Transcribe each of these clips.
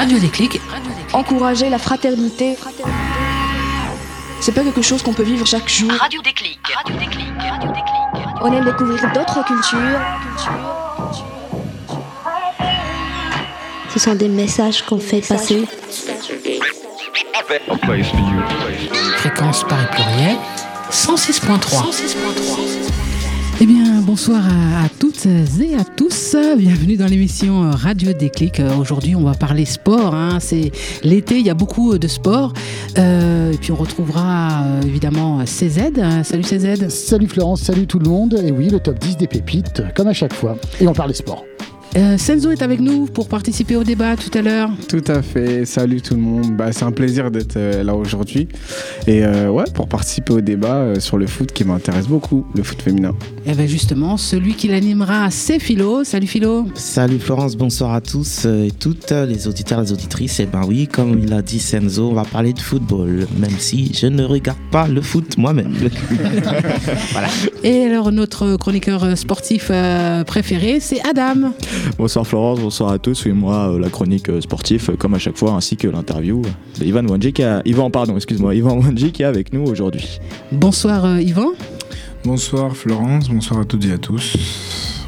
Radio Déclic. Encourager la fraternité. C'est pas quelque chose qu'on peut vivre chaque jour. Radio Déclic. Radio Déclic. Radio Déclic. On aime découvrir d'autres cultures. Ce sont des messages qu'on fait passer. Fréquence Paris Pluriel 106.3. Eh bien, bonsoir à, toutes et à tous. Bienvenue dans l'émission Radio Déclic. Aujourd'hui, on va parler sport. hein. C'est l'été, il y a beaucoup de sport. Euh, et puis, on retrouvera euh, évidemment CZ. Salut CZ. Salut Florence, salut tout le monde. Et oui, le top 10 des pépites, comme à chaque fois. Et on parle sport. Euh, Senzo est avec nous pour participer au débat tout à l'heure. Tout à fait, salut tout le monde. Bah, c'est un plaisir d'être euh, là aujourd'hui. Et euh, ouais, pour participer au débat euh, sur le foot qui m'intéresse beaucoup, le foot féminin. Et bien justement, celui qui l'animera, c'est Philo. Salut Philo. Salut Florence, bonsoir à tous et toutes les auditeurs et les auditrices. Et ben oui, comme il a dit Senzo, on va parler de football, même si je ne regarde pas le foot moi-même. Et alors, notre chroniqueur sportif euh, préféré, c'est Adam. Bonsoir Florence, bonsoir à tous. Oui, moi, euh, la chronique euh, sportive, euh, comme à chaque fois, ainsi que l'interview de Ivan Wanji qui a... Ivan, pardon, excuse-moi, Ivan Wanji qui est avec nous aujourd'hui. Bonsoir euh, Yvan. Bonsoir Florence, bonsoir à toutes et à tous.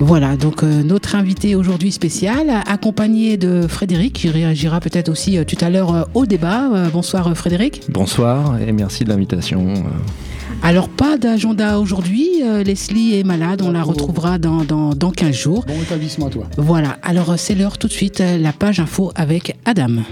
Voilà, donc euh, notre invité aujourd'hui spécial, accompagné de Frédéric, qui réagira peut-être aussi euh, tout à l'heure euh, au débat. Euh, bonsoir euh, Frédéric. Bonsoir et merci de l'invitation. Alors, pas d'agenda aujourd'hui. euh, Leslie est malade, on la retrouvera dans, dans, dans 15 jours. Bon établissement à toi. Voilà, alors euh, c'est l'heure tout de suite, euh, la page info avec Adam.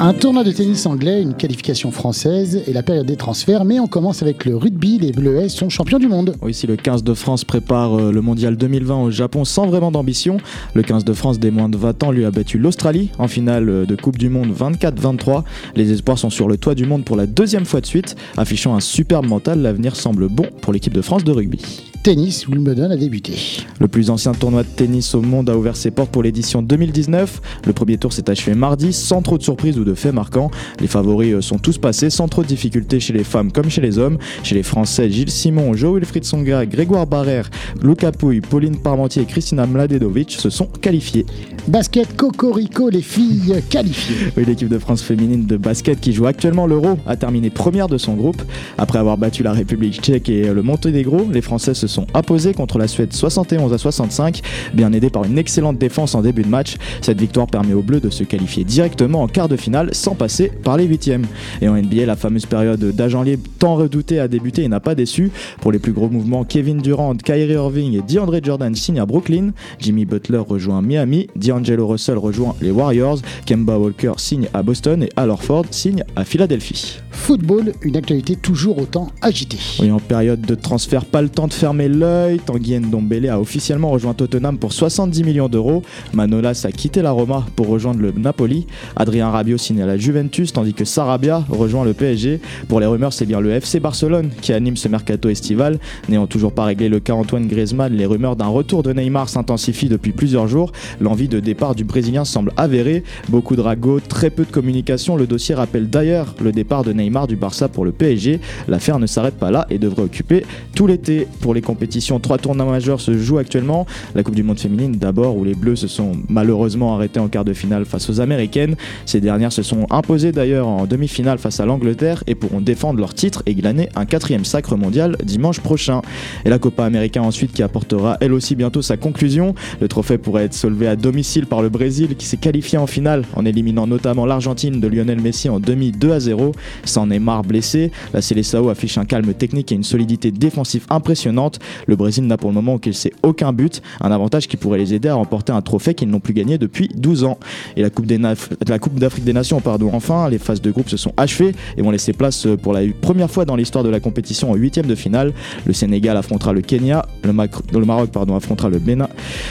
Un tournoi de tennis anglais, une qualification française et la période des transferts. Mais on commence avec le rugby. Les Bleuets sont champions du monde. Oui, si le 15 de France prépare euh, le mondial 2020 au Japon sans vraiment d'ambition, le 15 de France des moins de 20 ans lui a battu l'Australie en finale euh, de Coupe du Monde 24-23. Les espoirs sont sur le toit du monde pour la deuxième fois de suite. Affichant un superbe mental, l'avenir semble bon pour l'équipe de France de rugby. Tennis, Wimbledon a débuté. Le plus ancien tournoi de tennis au monde a ouvert ses portes pour l'édition 2019. Le premier tour s'est achevé mardi sans trop de surprises ou de faits marquants. Les favoris euh, sont tous passés sans trop de difficultés chez les femmes comme chez les hommes. Chez les Français, Gilles Simon, Jo-Wilfried Songa, Grégoire Barrère, Luca Pouille, Pauline Parmentier et Kristina Mladenovic se sont qualifiés. Basket, Cocorico, les filles qualifiées. Oui, l'équipe de France féminine de basket qui joue actuellement l'Euro a terminé première de son groupe. Après avoir battu la République tchèque et le Monténégro, les Français se sont imposés contre la Suède 71 à 65, bien aidés par une excellente défense en début de match. Cette victoire permet aux Bleus de se qualifier directement en quart de finale sans passer par les huitièmes. Et en NBA, la fameuse période d'agent libre tant redoutée a débuté et n'a pas déçu. Pour les plus gros mouvements, Kevin Durant, Kyrie Irving et DeAndre Jordan signent à Brooklyn. Jimmy Butler rejoint Miami. D'Angelo Russell rejoint les Warriors. Kemba Walker signe à Boston et Al Horford signe à Philadelphie. Football, une actualité toujours autant agitée. Oui, en période de transfert, pas le temps de fermer l'œil. Tanguy Ndombele a officiellement rejoint Tottenham pour 70 millions d'euros. Manolas a quitté la Roma pour rejoindre le Napoli. Adrien Rabiot signe à la Juventus, tandis que Sarabia rejoint le PSG. Pour les rumeurs, c'est bien le FC Barcelone qui anime ce mercato estival. N'ayant toujours pas réglé le cas Antoine Griezmann, les rumeurs d'un retour de Neymar s'intensifient depuis plusieurs jours. L'envie de départ du Brésilien semble avérée. Beaucoup de ragots, très peu de communication. Le dossier rappelle d'ailleurs le départ de Neymar du Barça pour le PSG. L'affaire ne s'arrête pas là et devrait occuper tout l'été. Pour les compétitions, trois tournois majeurs se jouent actuellement. La Coupe du Monde féminine d'abord, où les Bleus se sont malheureusement arrêtés en quart de finale face aux Américaines. Ces dernières se sont imposées d'ailleurs en demi-finale face à l'Angleterre et pourront défendre leur titre et glaner un quatrième sacre mondial dimanche prochain. Et la Copa América ensuite qui apportera elle aussi bientôt sa conclusion. Le trophée pourrait être soulevé à domicile par le Brésil qui s'est qualifié en finale en éliminant notamment l'Argentine de Lionel Messi en demi 2 à 0. Sans Neymar blessé, la Seleção affiche un calme technique et une solidité défensive impressionnante. Le Brésil n'a pour le moment encaissé aucun but, un avantage qui pourrait les aider à remporter un trophée qu'ils n'ont plus gagné depuis 12 ans. Et la Coupe, d'Afrique des Nations, pardon, enfin, les phases de groupe se sont achevées et vont laisser place pour la première fois dans l'histoire de la compétition en huitième de finale. Le Sénégal affrontera le Kenya, le Maroc pardon, affrontera le Bénin,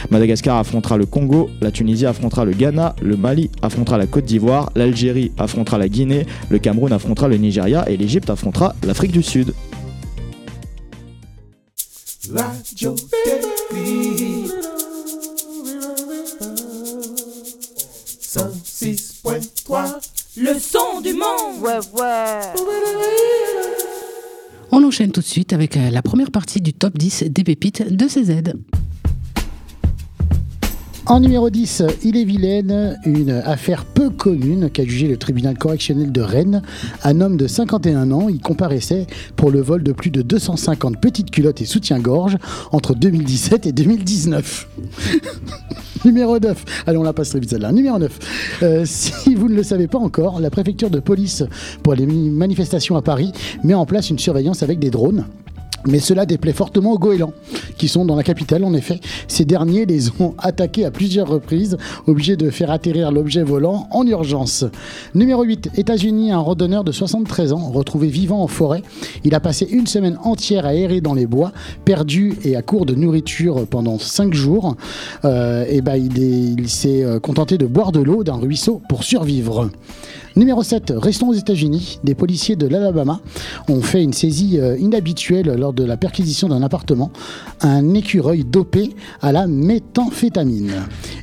Madagascar affrontera le Congo, la Tunisie affrontera le Ghana, le Mali affrontera la Côte d'Ivoire, l'Algérie affrontera la Guinée, le Cameroun affrontera le Nigeria et l'Égypte affrontera l'Afrique du Sud. Radio Déclic. 106.3 Le son du monde. Ouais, ouais. On enchaîne tout de suite avec euh, la première partie du top 10 des pépites de CZ. En numéro 10, il est vilaine, une affaire peu commune qu'a jugé le tribunal correctionnel de Rennes. Un homme de 51 ans, il comparaissait pour le vol de plus de 250 petites culottes et soutiens-gorge entre 2017 et 2019. Numéro 9. Allez, on la passe très vite celle-là. Numéro 9. Euh, si vous ne le savez pas encore, la préfecture de police pour les manifestations à Paris met en place une surveillance avec des drones. Mais cela déplaît fortement aux goélands, qui sont dans la capitale. En effet, ces derniers les ont attaqués à plusieurs reprises, obligés de faire atterrir l'objet volant en urgence. Numéro 8, États-Unis, un randonneur de 73 ans, retrouvé vivant en forêt. Il a passé une semaine entière à errer dans les bois, perdu et à court de nourriture pendant 5 jours. Euh, et ben, il, il s'est euh, contenté de boire de l'eau d'un ruisseau pour survivre. Numéro 7, restons aux États-Unis. Des policiers de l'Alabama ont fait une saisie euh, inhabituelle lors de la perquisition d'un appartement. Un écureuil dopé à la méthamphétamine.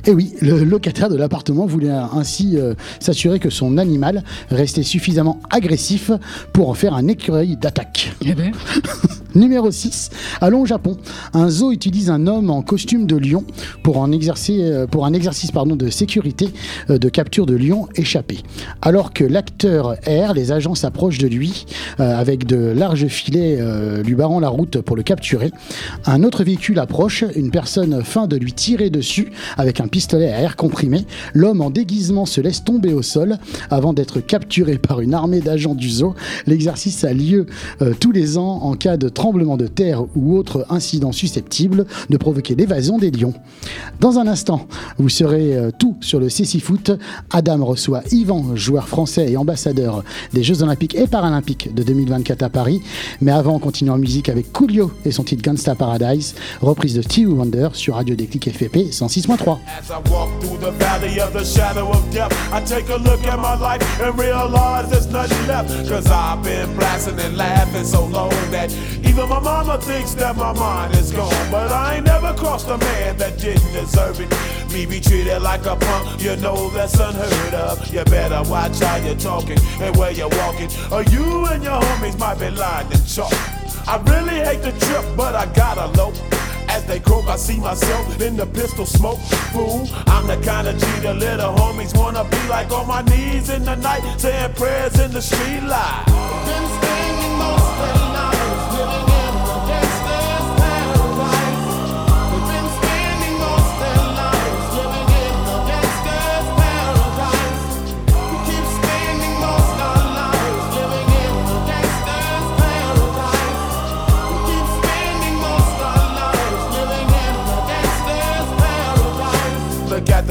Et oui, le locataire de l'appartement voulait ainsi euh, s'assurer que son animal restait suffisamment agressif pour en faire un écureuil d'attaque. Eh ben. Numéro 6, allons au Japon. Un zoo utilise un homme en costume de lion pour, euh, un exercice de sécurité de capture de lion échappé. Alors que l'acteur erre, les agents s'approchent de lui euh, avec de larges filets euh, lui barrant la route pour le capturer. Un autre véhicule approche, une personne feint de lui tirer dessus avec un pistolet à air comprimé. L'homme en déguisement se laisse tomber au sol avant d'être capturé par une armée d'agents du zoo. L'exercice a lieu euh, tous les ans en cas de tremblement de terre ou autre incident susceptible de provoquer l'évasion des lions. Dans un instant, vous serez tout sur le CC Foot. Adam reçoit Yvan, joueur français et ambassadeur des Jeux Olympiques et Paralympiques de 2024 à Paris. Mais avant, on continue en musique avec Coolio et son titre Gangsta Paradise, reprise de Stevie Wonder sur Radio Déclic FPP 106.3. Even my mama thinks that my mind is gone. But I ain't never crossed a man that didn't deserve it. Me be treated like a punk, you know that's unheard of. You better watch how you're talking and where you're walking. Or you and your homies might be lying in chalk. I really hate the trip, but I gotta low. As they croak, I see myself in the pistol smoke. Fool, I'm the kind of G the little homies wanna be like on my knees in the night, saying prayers in the street light. Been standing most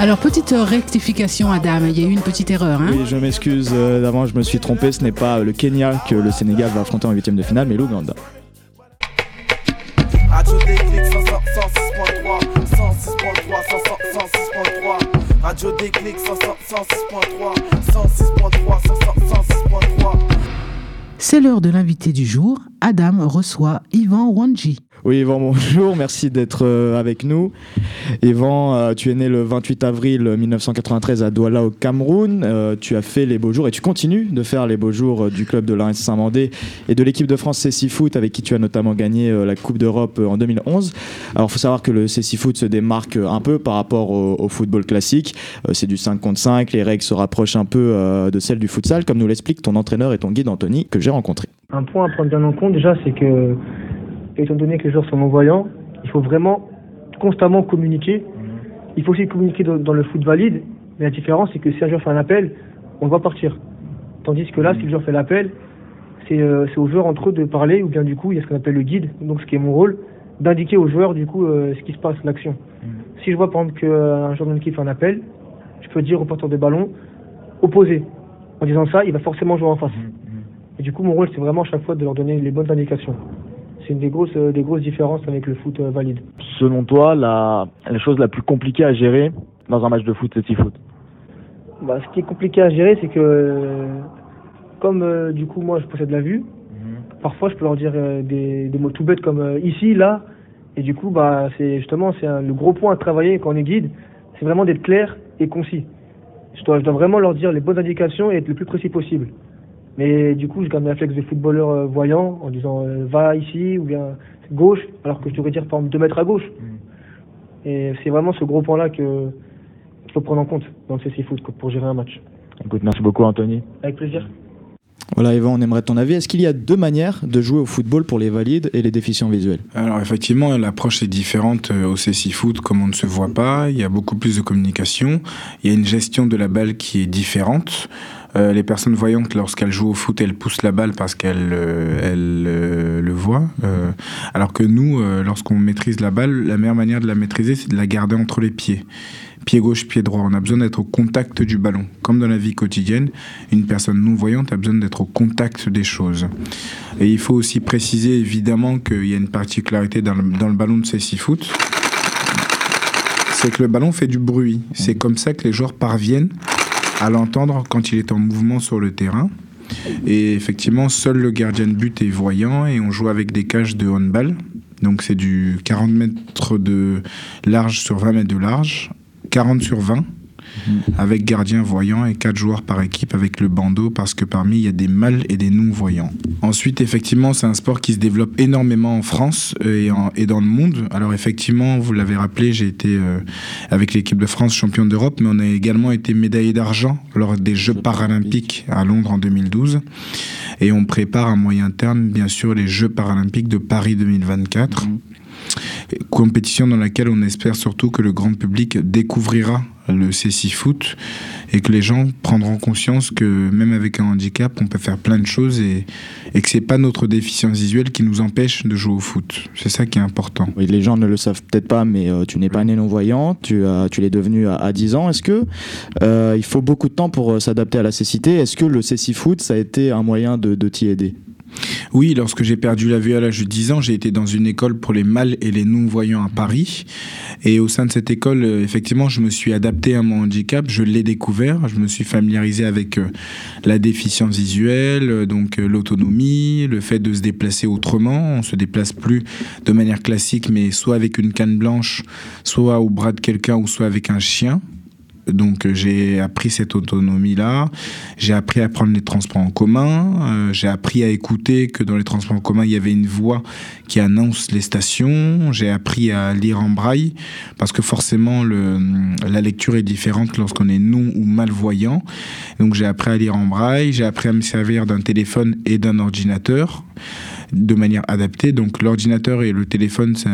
Alors, petite rectification, Adam, il y a eu une petite erreur. Hein oui, je m'excuse euh, d'avant, je me suis trompé. Ce n'est pas le Kenya que le Sénégal va affronter en huitième de finale, mais l'Ouganda. Radio Déclic 106.3, C'est l'heure de l'invité du jour. Adam reçoit Yvan Wanji. Oui, Yvan, bonjour, merci d'être euh, avec nous. Yvan, euh, tu es né le 28 avril 1993 à Douala au Cameroun. Euh, tu as fait les beaux jours et tu continues de faire les beaux jours du club de l'AS Saint-Mandé et de l'équipe de France CC Foot avec qui tu as notamment gagné la Coupe d'Europe en 2011. Alors, il faut savoir que le CC Foot se démarque un peu par rapport au, au football classique. C'est du 5 contre 5, les règles se rapprochent un peu de celles du futsal, comme nous l'explique ton entraîneur et ton guide Anthony que j'ai rencontré. Un point à prendre bien en compte déjà, c'est que, étant donné que les joueurs sont non-voyants, il faut vraiment constamment communiquer. Il faut aussi communiquer dans, dans le foot valide, mais la différence, c'est que si un joueur fait un appel, on le voit partir. Tandis que là, si le joueur fait l'appel, c'est euh, aux joueurs entre eux de parler, ou bien du coup, il y a ce qu'on appelle le guide, donc ce qui est mon rôle, d'indiquer aux joueurs du coup euh, ce qui se passe, l'action. Si je vois par exemple qu'un joueur de l'équipe fait un appel, je peux dire au porteur de ballon, opposé. En disant ça, il va forcément jouer en face. Et du coup, mon rôle, c'est vraiment à chaque fois de leur donner les bonnes indications. C'est une des grosses, euh, des grosses différences avec le foot euh, valide. Selon toi, la, la chose la plus compliquée à gérer dans un match de foot, c'est six foot? Bah, ce qui est compliqué à gérer, c'est que euh, comme euh, du coup moi je possède la vue, parfois je peux leur dire euh, des, des mots tout bêtes comme euh, ici, là, et du coup bah c'est justement c'est le gros point à travailler quand on est guide, c'est vraiment d'être clair et concis. Je dois, je dois vraiment leur dire les bonnes indications et être le plus précis possible. Mais du coup je garde mes réflexes de footballeur euh, voyant en disant euh, va ici ou bien gauche, alors que je devrais dire par exemple 2 mètres à gauche. Et c'est vraiment ce gros point-là que qu'il faut prendre en compte dans le CC Foot pour gérer un match. Écoute, merci beaucoup Anthony. Avec plaisir. Voilà, Yvan, on aimerait ton avis. Est-ce qu'il y a deux manières de jouer au football pour les valides et les déficients visuels? Alors effectivement, l'approche est différente euh, au CC Foot, comme on ne se voit pas. Il y a beaucoup plus de communication. Il y a une gestion de la balle qui est différente. Euh, les personnes voyantes, lorsqu'elles jouent au foot, elles poussent la balle parce qu'elles euh, elles, euh, le voient. Alors que nous, lorsqu'on maîtrise la balle, la meilleure manière de la maîtriser, c'est de la garder entre les pieds. Pied gauche, pied droit. On a besoin d'être au contact du ballon. Comme dans la vie quotidienne, une personne non-voyante a besoin d'être au contact des choses. Et il faut aussi préciser évidemment qu'il y a une particularité dans le, dans le ballon de CC Foot. C'est que le ballon fait du bruit. C'est comme ça que les joueurs parviennent à l'entendre quand il est en mouvement sur le terrain. Et effectivement, seul le gardien de but est voyant et on joue avec des cages de handball. Donc c'est du 40 mètres de large sur 20 mètres de large, 40 sur 20, avec gardien voyant et 4 joueurs par équipe avec le bandeau parce que parmi il y a des mâles et des non-voyants. Ensuite, effectivement, c'est un sport qui se développe énormément en France euh, et, en- et dans le monde. Alors effectivement, vous l'avez rappelé, j'ai été euh, avec l'équipe de France championne d'Europe, mais on a également été médaillé d'argent lors des Jeux paralympiques à Londres en 2012. Et on prépare à moyen terme, bien sûr, les Jeux paralympiques de Paris 2024. Compétition dans laquelle on espère surtout que le grand public découvrira le CC et que les gens prendront conscience que même avec un handicap, on peut faire plein de choses et, et que c'est pas notre déficience visuelle qui nous empêche de jouer au foot. C'est ça qui est important. Les gens ne le savent peut-être pas, mais euh, tu n'es pas né non-voyant, tu, l'es devenu à, à 10 ans. Est-ce que euh, il faut beaucoup de temps pour euh, s'adapter à la cécité? Est-ce que le CC ça a été un moyen de t'y aider? Oui, lorsque j'ai perdu la vue à l'âge de 10 ans, j'ai été dans une école pour les mâles et les non-voyants à Paris. Et au sein de cette école, euh, effectivement, je me suis adapté à mon handicap, je l'ai découvert, je me suis familiarisé avec euh, la déficience visuelle, euh, donc l'autonomie, le fait de se déplacer autrement. On se déplace plus de manière classique, mais soit avec une canne blanche, soit au bras de quelqu'un ou soit avec un chien. Donc euh, j'ai appris cette autonomie-là, j'ai appris à prendre les transports en commun, euh, j'ai appris à écouter que dans les transports en commun il y avait une voix qui annonce les stations, j'ai appris à lire en braille parce que forcément la lecture est différente lorsqu'on est non ou malvoyant. Donc j'ai appris à lire en braille, j'ai appris à me servir d'un téléphone et d'un ordinateur de manière adaptée. Donc l'ordinateur et le téléphone, ça,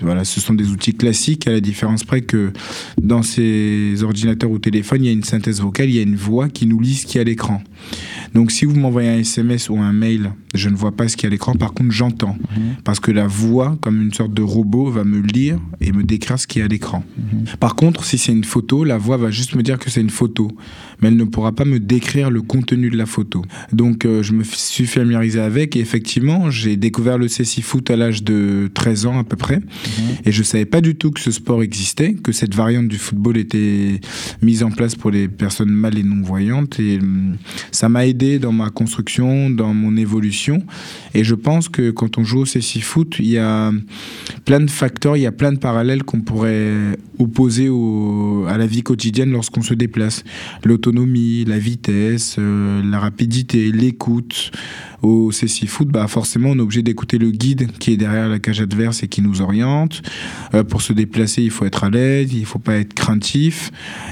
voilà, ce sont des outils classiques, à la différence près que dans ces ordinateurs ou téléphones, il y a une synthèse vocale, il y a une voix qui nous lit ce qu'il y a à l'écran. Donc si vous m'envoyez un SMS ou un mail, je ne vois pas ce qu'il y a à l'écran, par contre j'entends. Parce que la voix, comme une sorte de robot, va me lire et me décrire ce qu'il y a à l'écran. Par contre, si c'est une photo, la voix va juste me dire que c'est une photo, mais elle ne pourra pas me décrire le contenu de la photo. Donc euh, je me suis familiarisé avec et effectivement, j'ai découvert le CC Foot à l'âge de 13 ans à peu près. Et je savais pas du tout que ce sport existait, que cette variante du football était mise en place pour les personnes mal et non-voyantes. Et hum, ça m'a aidé dans ma construction, dans mon évolution. Et je pense que quand on joue au CC Foot, il y a plein de facteurs, il y a plein de parallèles qu'on pourrait opposer au, à la vie quotidienne lorsqu'on se déplace. La vitesse, euh, la rapidité, l'écoute. Au CC Foot, bah forcément, on est obligé d'écouter le guide qui est derrière la cage adverse et qui nous oriente. Euh, pour se déplacer, il faut être à l'aise, il faut pas être craintif,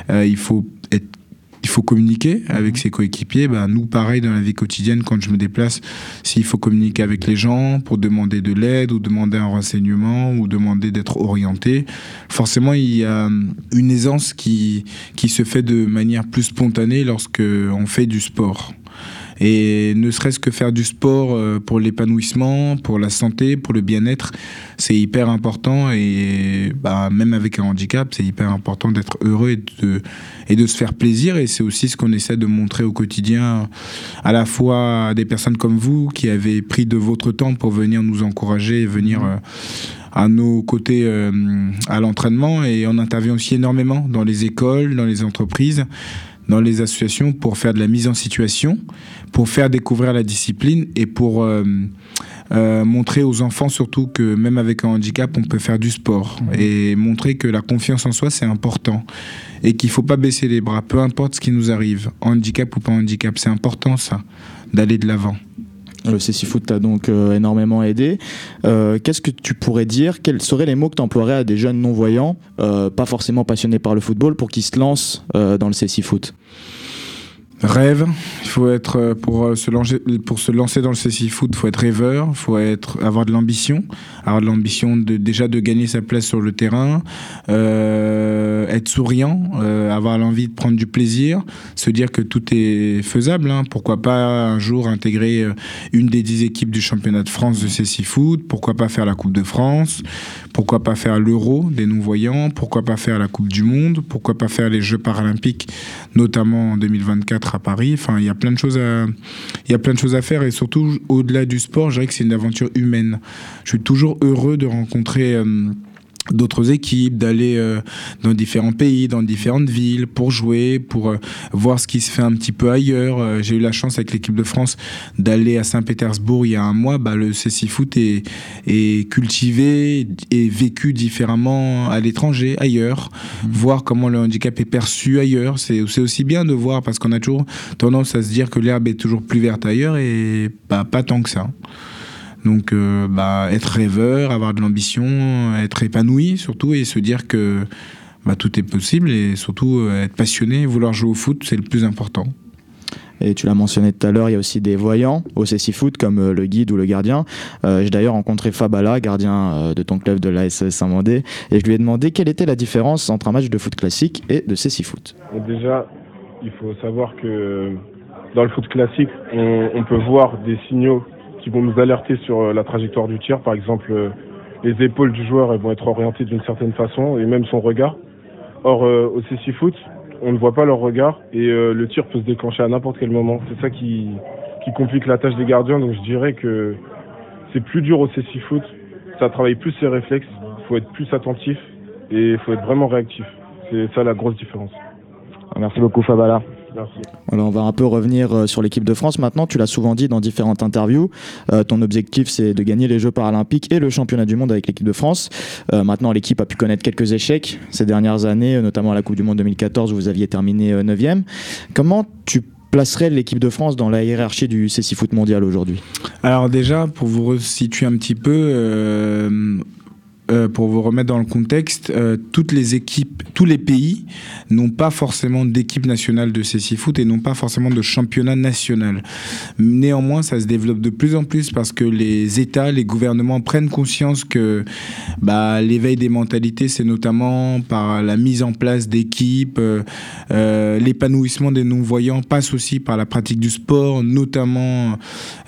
euh, il faut être il faut communiquer avec ses coéquipiers. Bah, nous, pareil, dans la vie quotidienne, quand je me déplace, s'il faut communiquer avec les gens pour demander de l'aide ou demander un renseignement ou demander d'être orienté, forcément, il y a une aisance qui, qui se fait de manière plus spontanée lorsque on fait du sport. Et ne serait-ce que faire du sport euh, pour l'épanouissement, pour la santé, pour le bien-être, c'est hyper important. Et bah, même avec un handicap, c'est hyper important d'être heureux et de, et de se faire plaisir. Et c'est aussi ce qu'on essaie de montrer au quotidien, à la fois à des personnes comme vous qui avez pris de votre temps pour venir nous encourager et venir... Euh, à nos côtés euh, à l'entraînement et on intervient aussi énormément dans les écoles, dans les entreprises dans les associations pour faire de la mise en situation, pour faire découvrir la discipline et pour euh, euh, montrer aux enfants surtout que même avec un handicap, on peut faire du sport. Et montrer que la confiance en soi, c'est important. Et qu'il ne faut pas baisser les bras, peu importe ce qui nous arrive, handicap ou pas handicap, c'est important ça, d'aller de l'avant. Le CC Foot t'a donc euh, énormément aidé. Euh, Qu'est-ce que tu pourrais dire? Quels seraient les mots que tu emploierais à des jeunes non-voyants, euh, pas forcément passionnés par le football, pour qu'ils se lancent dans le CC Foot Rêve, il faut être euh, pour euh, se lancer pour se lancer dans le CC foot, faut être rêveur, faut être avoir de l'ambition, avoir de l'ambition de déjà de gagner sa place sur le terrain, euh, être souriant, avoir l'envie de prendre du plaisir, se dire que tout est faisable. Hein. Pourquoi pas un jour intégrer une des dix équipes du championnat de France de CC Pourquoi pas faire la Coupe de France Pourquoi pas faire l'Euro des non-voyants Pourquoi pas faire la Coupe du Monde Pourquoi pas faire les Jeux paralympiques, notamment en 2024 à Paris. Enfin, il y a plein de choses à, il y a plein de choses à faire et surtout au-delà du sport, je dirais que c'est une aventure humaine. Je suis toujours heureux de rencontrer. euh, d'autres équipes, d'aller euh, dans différents pays, dans différentes villes pour jouer, pour euh, voir ce qui se fait un petit peu ailleurs. Euh, J'ai eu la chance avec l'équipe de France d'aller à Saint-Pétersbourg il y a un mois. Bah, le CC Foot est, est cultivé et vécu différemment à l'étranger, ailleurs. Voir comment le handicap est perçu ailleurs. C'est c'est aussi bien de voir parce qu'on a toujours tendance à se dire que l'herbe est toujours plus verte ailleurs et bah, pas tant que ça. Donc, euh, bah, être rêveur, avoir de l'ambition, être épanoui surtout et se dire que bah, tout est possible et surtout euh, être passionné, vouloir jouer au foot, c'est le plus important. Et tu l'as mentionné tout à l'heure, il y a aussi des voyants au CC Foot comme euh, le guide ou le gardien. Euh, J'ai d'ailleurs rencontré Fabala, gardien de ton club de l'AS Saint-Mandé, et je lui ai demandé quelle était la différence entre un match de foot classique et de CC Foot. Déjà, il faut savoir que dans le foot classique, on, on peut voir des signaux qui vont nous alerter sur euh, la trajectoire du tir. Par exemple, euh, les épaules du joueur vont être orientées d'une certaine façon et même son regard. Or, euh, au CC Foot, on ne voit pas leur regard et le tir peut se déclencher à n'importe quel moment. C'est ça qui, qui complique la tâche des gardiens. Donc, je dirais que c'est plus dur au CC Foot. Ça travaille plus ses réflexes. Il faut être plus attentif et il faut être vraiment réactif. C'est ça la grosse différence. Merci beaucoup Fabala. Merci. Alors on va un peu revenir euh, sur l'équipe de France maintenant. Tu l'as souvent dit dans différentes interviews. Euh, ton objectif c'est de gagner les Jeux paralympiques et le championnat du monde avec l'équipe de France. Euh, maintenant l'équipe a pu connaître quelques échecs ces dernières années, notamment à la Coupe du Monde 2014 où vous aviez terminé 9e. Comment tu placerais l'équipe de France dans la hiérarchie du CC Foot mondial aujourd'hui? Alors déjà, pour vous resituer un petit peu, euh, euh, pour vous remettre dans le contexte, euh, toutes les équipes, tous les pays n'ont pas forcément d'équipe nationale de CC Foot et n'ont pas forcément de championnat national. Néanmoins, ça se développe de plus en plus parce que les États, les gouvernements prennent conscience que bah, l'éveil des mentalités, c'est notamment par la mise en place d'équipes, euh, l'épanouissement des non-voyants passe aussi par la pratique du sport, notamment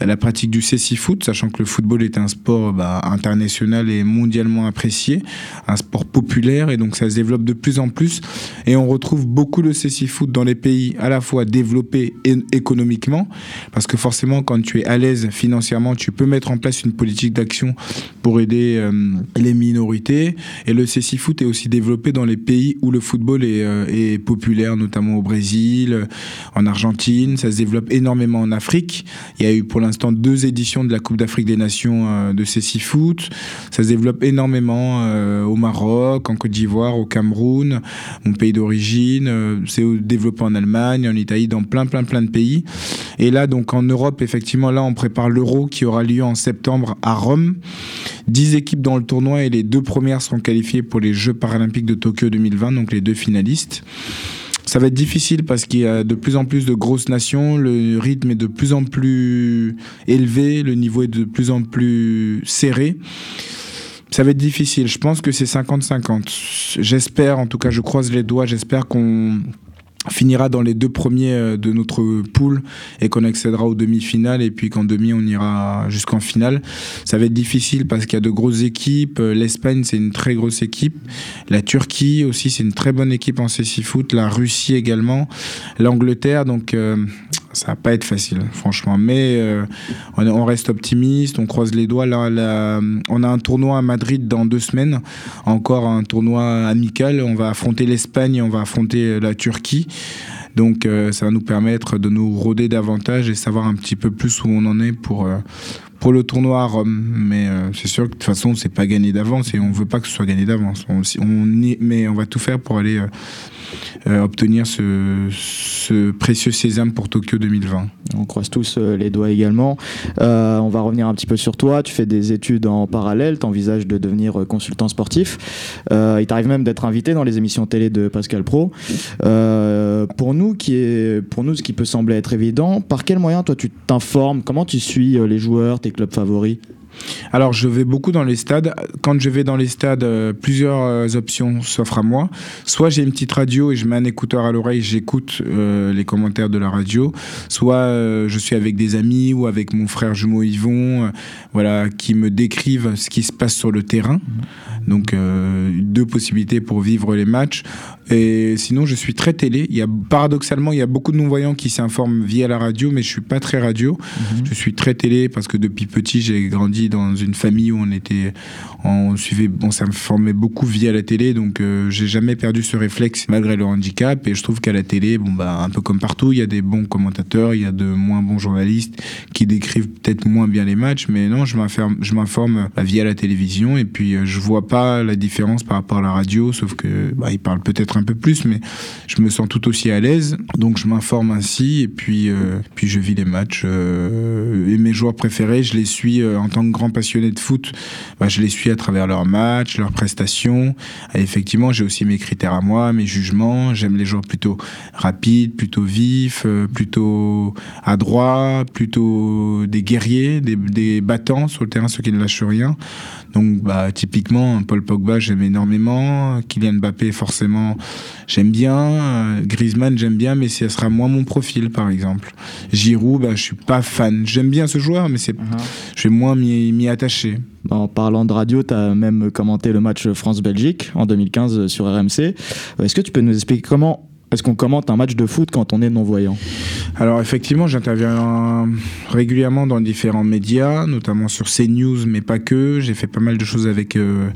la pratique du CC Foot, sachant que le football est un sport bah, international et mondialement apprécié, un sport populaire et donc ça se développe de plus en plus et on retrouve beaucoup le cécifoot dans les pays à la fois développés économiquement parce que forcément quand tu es à l'aise financièrement, tu peux mettre en place une politique d'action pour aider euh, les minorités et le cécifoot est aussi développé dans les pays où le football est, euh, populaire, notamment au Brésil, en Argentine, ça se développe énormément en Afrique. Il y a eu pour l'instant deux éditions de la Coupe d'Afrique des Nations euh, de cécifoot. Ça se développe énormément euh, au Maroc, en Côte d'Ivoire, au Cameroun, mon pays d'origine. Euh, c'est développé en Allemagne, en Italie, dans plein, plein, plein de pays. Et là, donc en Europe, effectivement, là, on prépare l'Euro qui aura lieu en septembre à Rome. 10 équipes dans le tournoi et les deux premières seront qualifiées pour les Jeux paralympiques de Tokyo 2020, donc les deux finalistes. Ça va être difficile parce qu'il y a de plus en plus de grosses nations, le rythme est de plus en plus élevé, le niveau est de plus en plus serré. Ça va être difficile. Je pense que c'est 50-50. J'espère, en tout cas, je croise les doigts, j'espère qu'on finira dans les deux premiers euh, de notre pool et qu'on accédera aux demi-finales et puis qu'en demi on ira jusqu'en finale. Ça va être difficile parce qu'il y a de grosses équipes. Euh, L'Espagne c'est une très grosse équipe. La Turquie aussi c'est une très bonne équipe en CC foot. La Russie également. L'Angleterre donc euh, ça va pas être facile franchement. Mais euh, on, reste optimiste, on croise les doigts. Là, on a un tournoi à Madrid dans deux semaines. Encore un tournoi amical. On va affronter l'Espagne, on va affronter la Turquie. Donc euh, ça va nous permettre de nous rôder davantage et savoir un petit peu plus où on en est pour, euh, pour le tournoi à Rome. Mais euh, c'est sûr que de toute façon, c'est pas gagné d'avance et on veut pas que ce soit gagné d'avance. On, on mais on va tout faire pour aller euh, euh, obtenir ce, précieux sésame pour Tokyo 2020. On croise tous les doigts également. On va revenir un petit peu sur toi. Tu fais des études en parallèle, tu envisages de devenir consultant sportif. Il t'arrive même d'être invité dans les émissions télé de Pascal Pro. Pour, nous, qui est, pour nous, ce qui peut sembler être évident, par quel moyen toi tu t'informes? Comment tu suis les joueurs, tes clubs favoris Alors, je vais beaucoup dans les stades. Quand je vais dans les stades, euh, plusieurs euh, options s'offrent à moi. Soit j'ai une petite radio et je mets un écouteur à l'oreille, j'écoute euh, les commentaires de la radio. Soit je suis avec des amis ou avec mon frère jumeau Yvon, voilà, qui me décrivent ce qui se passe sur le terrain. Donc, euh, deux possibilités pour vivre les matchs. Et sinon, je suis très télé. Il y a, paradoxalement, il y a beaucoup de non-voyants qui s'informent via la radio, mais je suis pas très radio. Je suis très télé parce que depuis petit, j'ai grandi dans une famille où on était, on suivait, on s'informait beaucoup via la télé, donc euh, j'ai jamais perdu ce réflexe malgré le handicap. Et je trouve qu'à la télé, bon bah un peu comme partout, il y a des bons commentateurs, il y a de moins bons journalistes qui décrivent peut-être moins bien les matchs, mais non, je m'informe, je m'informe bah, via la télévision et puis euh, je vois pas la différence par rapport à la radio, sauf que bah, ils parlent peut-être un peu plus, mais je me sens tout aussi à l'aise, donc je m'informe ainsi et puis euh, puis je vis les matchs euh, et mes joueurs préférés, je les suis euh, en tant que grand passionné de foot, bah, je les suis à travers leurs matchs, leurs prestations. Effectivement, j'ai aussi mes critères à moi, mes jugements. J'aime les joueurs plutôt rapides, plutôt vifs, plutôt adroits, plutôt des guerriers, des, des battants sur le terrain, ceux qui ne lâchent rien. Donc, bah, typiquement, Paul Pogba, j'aime énormément. Kylian Mbappé, forcément, j'aime bien. Euh, Griezmann, j'aime bien, mais ce sera moins mon profil, par exemple. Giroud, bah, je suis pas fan. J'aime bien ce joueur, mais c'est, je vais moins m'y attacher. En parlant de radio, tu as même commenté le match France-Belgique en 2015 sur RMC. Euh, Est-ce que tu peux nous expliquer comment est-ce qu'on commente un match de foot quand on est non-voyant? Alors effectivement, j'interviens régulièrement dans différents médias, notamment sur CNews, mais pas que. J'ai fait pas mal de choses avec euh,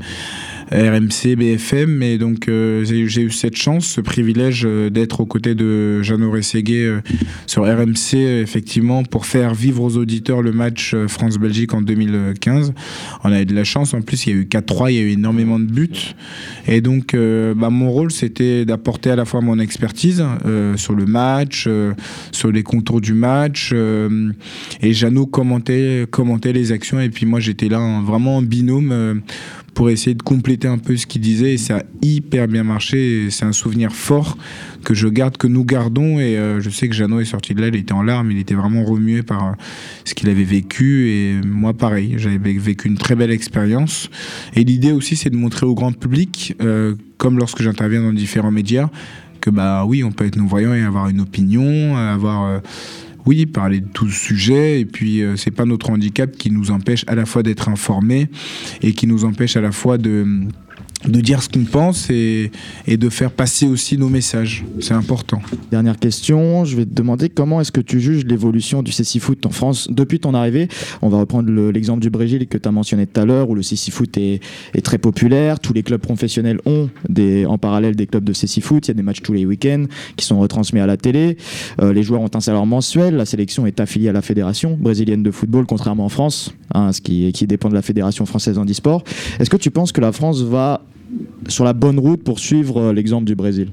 RMC, BFM, mais donc euh, j'ai eu- cette chance, ce privilège euh, d'être aux côtés de Jeannot Rességuet euh, sur RMC, effectivement, pour faire vivre aux auditeurs le match France-Belgique en 2015. On a eu de la chance, en plus il y a eu 4-3, il y a eu énormément de buts. Et donc bah, mon rôle c'était d'apporter à la fois mon expertise sur le match, sur les contours du match, et Jeannot commentait, commentait les actions, et puis moi j'étais là en- vraiment en binôme. Pour essayer de compléter un peu ce qu'il disait et ça a hyper bien marché c'est un souvenir fort que je garde que nous gardons et euh, je sais que Jeannot est sorti de là il était en larmes il était vraiment remué par euh, ce qu'il avait vécu et moi pareil j'avais vécu une très belle expérience. Et l'idée aussi c'est de montrer au grand public euh, comme lorsque j'interviens dans différents médias que bah oui on peut être non voyant et avoir une opinion avoir oui, parler de tout ce sujet. Et puis, euh, c'est pas notre handicap qui nous empêche à la fois d'être informés et qui nous empêche à la fois de de dire ce qu'on pense et, de faire passer aussi nos messages. C'est important. Dernière question, je vais te demander comment est-ce que tu juges l'évolution du CC Foot en France depuis ton arrivée? On va reprendre l'exemple du Brésil que tu as mentionné tout à l'heure, où le CC Foot est, très populaire. Tous les clubs professionnels ont en parallèle des clubs de CC Foot. Il y a des matchs tous les week-ends qui sont retransmis à la télé. Euh, les joueurs ont un salaire mensuel. La sélection est affiliée à la fédération brésilienne de football, contrairement en France, hein, ce qui, dépend de la fédération française handisport. Est-ce que tu penses que la France va sur la bonne route pour suivre euh, l'exemple du Brésil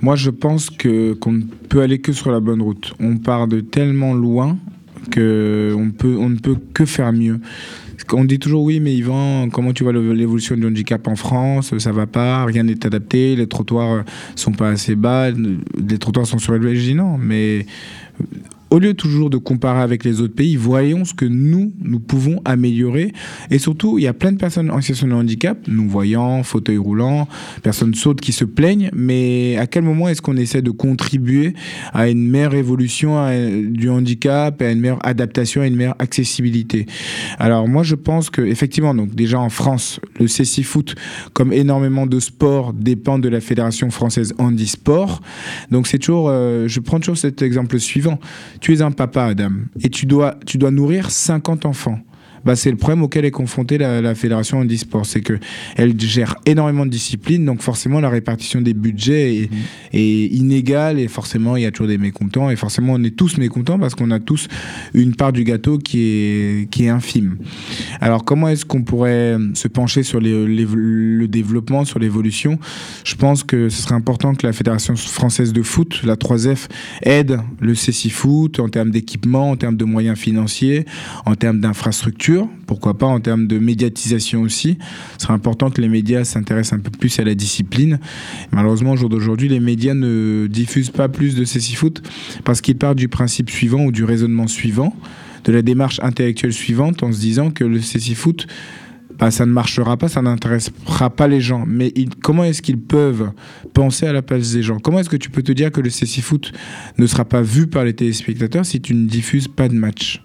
Moi, je pense que qu'on ne peut aller que sur la bonne route. On part de tellement loin que on peut, on ne peut que faire mieux. On dit toujours oui, mais Yvan, comment tu vois l'évolution du handicap en France? Ça va pas, rien n'est adapté, les trottoirs sont pas assez bas, les trottoirs sont surélevés. Je dis non, mais au lieu toujours de comparer avec les autres pays, voyons ce que nous, nous pouvons améliorer. Et surtout, il y a plein de personnes en situation de handicap, nous voyants, fauteuil roulant, personnes sautes qui se plaignent, mais à quel moment est-ce qu'on essaie de contribuer à une meilleure évolution du handicap, à une meilleure adaptation, à une meilleure accessibilité? Alors moi, je pense que effectivement, donc déjà en France, le CC Foot, comme énormément de sports, dépend de la Fédération française handisport. Donc c'est toujours, euh, je prends toujours cet exemple suivant tu es un papa, Adam, et tu dois, tu dois nourrir 50 enfants. Bah, c'est le problème auquel est confrontée la, la fédération handisport, c'est que elle gère énormément de disciplines, donc forcément la répartition des budgets est, mmh. est, inégale et forcément il y a toujours des mécontents et forcément on est tous mécontents parce qu'on a tous une part du gâteau qui est, qui est infime. Alors comment est-ce qu'on pourrait se pencher sur les, les, le développement, sur l'évolution? Je pense que ce serait important que la fédération française de foot, la 3F, aide le CC Foot en termes d'équipement, en termes de moyens financiers, en termes d'infrastructures pourquoi pas en termes de médiatisation aussi. Ce serait important que les médias s'intéressent un peu plus à la discipline. Malheureusement, au jour d'aujourd'hui, les médias ne diffusent pas plus de ces foot parce qu'ils partent du principe suivant ou du raisonnement suivant, de la démarche intellectuelle suivante, en se disant que le CC Foot bah, ça ne marchera pas, ça n'intéressera pas les gens. Mais comment est-ce qu'ils peuvent penser à la place des gens? Comment est-ce que tu peux te dire que le CC Foot ne sera pas vu par les téléspectateurs si tu ne diffuses pas de match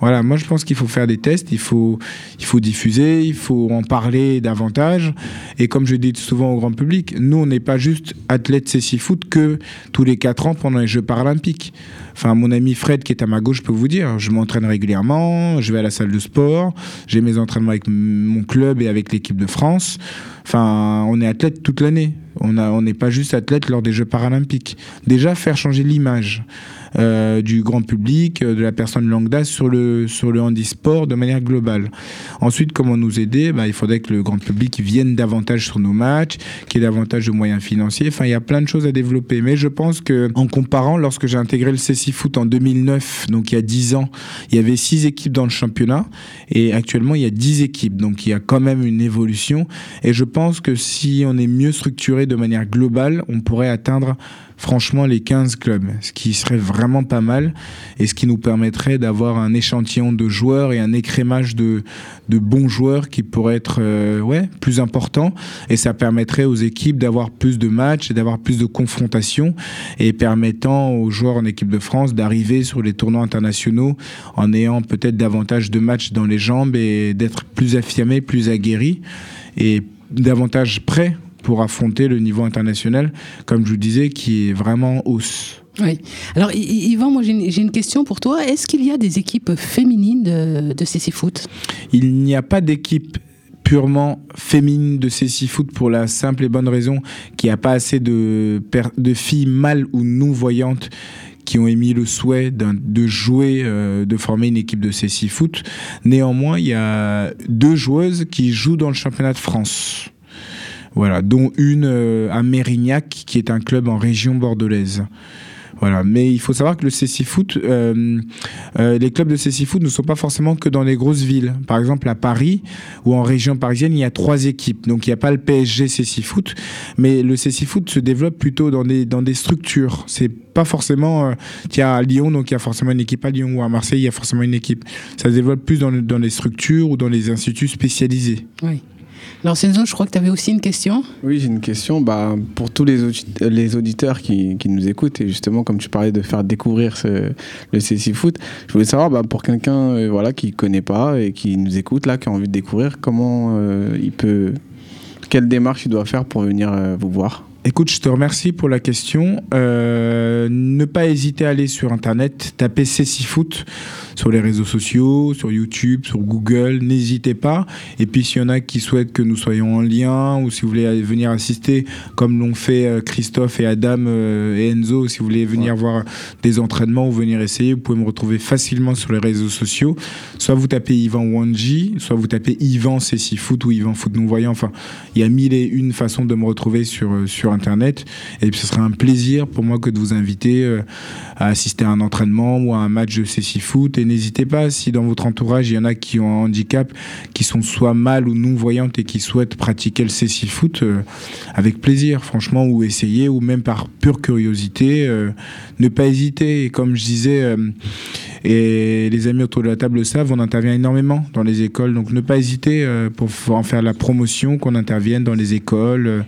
voilà, moi je pense qu'il faut faire des tests, il faut, il faut diffuser, il faut en parler davantage. Et comme je dis souvent au grand public, nous on n'est pas juste athlète CC Foot que tous les 4 ans pendant les Jeux paralympiques. Enfin, mon ami Fred qui est à ma gauche peut vous dire, je m'entraîne régulièrement, je vais à la salle de sport, j'ai mes entraînements avec mon club et avec l'équipe de France. Enfin, on est athlète toute l'année. On n'est pas juste athlète lors des Jeux paralympiques. Déjà, faire changer l'image. Euh, du grand public, euh, de la personne lambda sur le, sur le handisport de manière globale. Ensuite, comment nous aider? Bah, Il faudrait que le grand public vienne davantage sur nos matchs, qu'il y ait davantage de moyens financiers. Enfin, il y a plein de choses à développer. Mais je pense que en comparant, lorsque j'ai intégré le CC Foot en 2009, donc il y a 10 ans, il y avait 6 équipes dans le championnat et actuellement il y a 10 équipes. Donc il y a quand même une évolution. Et je pense que si on est mieux structuré de manière globale, on pourrait atteindre franchement les 15 clubs, ce qui serait vraiment pas mal et ce qui nous permettrait d'avoir un échantillon de joueurs et un écrémage de, de bons joueurs qui pourrait être euh, ouais, plus important et ça permettrait aux équipes d'avoir plus de matchs et d'avoir plus de confrontations et permettant aux joueurs en équipe de France d'arriver sur les tournois internationaux en ayant peut-être davantage de matchs dans les jambes et d'être plus affirmés, plus aguerris et davantage prêts pour affronter le niveau international, comme je vous disais, qui est vraiment hausse. Oui. Alors, Yvan, moi j'ai une, question pour toi. Est-ce qu'il y a des équipes féminines de, de CC Foot? Il n'y a pas d'équipe purement féminine de CC Foot pour la simple et bonne raison qu'il n'y a pas assez de, de filles mâles ou non-voyantes qui ont émis le souhait de jouer, euh, de former une équipe de CC Foot. Néanmoins, il y a deux joueuses qui jouent dans le championnat de France. Voilà, dont une euh, à Mérignac, qui est un club en région bordelaise. Voilà, mais il faut savoir que le CC Foot, euh, euh, les clubs de CC Foot ne sont pas forcément que dans les grosses villes. Par exemple, à Paris ou en région parisienne, il y a trois équipes. Donc il n'y a pas le PSG CC Foot, mais le CC Foot se développe plutôt dans des, dans des structures. C'est pas forcément, euh, à Lyon, donc il y a forcément une équipe à Lyon, ou à Marseille, il y a forcément une équipe. Ça se développe plus dans, dans les structures ou dans les instituts spécialisés. Oui. Alors Senzo, je crois que tu avais aussi une question. Oui, j'ai une question. Bah, pour tous les, audi- les auditeurs qui, qui nous écoutent, et justement, comme tu parlais de faire découvrir le CC Foot, je voulais savoir, bah, pour quelqu'un euh, voilà, qui ne connaît pas et qui nous écoute, là, qui a envie de découvrir, comment euh, il peut. Quelle démarche il doit faire pour venir euh, vous voir? Écoute, je te remercie pour la question. Euh, ne pas hésiter à aller sur Internet, taper Foot sur les réseaux sociaux, sur YouTube, sur Google. N'hésitez pas. Et puis, s'il y en a qui souhaitent que nous soyons en lien ou si vous voulez venir assister, comme l'ont fait euh, Christophe et Adam euh, et Enzo, si vous voulez venir voir des entraînements ou venir essayer, vous pouvez me retrouver facilement sur les réseaux sociaux. Soit vous tapez Yvan Wanji, soit vous tapez Yvan Foot ou Yvan Foot Non-Voyant. Enfin, il y a mille et une façons de me retrouver sur, sur Internet. Et puis, ce sera un plaisir pour moi que de vous inviter euh, à assister à un entraînement ou à un match de CC Foot. Et n'hésitez pas, si dans votre entourage, il y en a qui ont un handicap, qui sont soit mal ou non-voyantes et qui souhaitent pratiquer le CC Foot, euh, avec plaisir, franchement, ou essayer, ou même par pure curiosité, euh, ne pas hésiter. Et comme je disais, et les amis autour de la table le savent, on intervient énormément dans les écoles. Donc ne pas hésiter euh, pour en faire la promotion, qu'on intervienne dans les écoles, euh,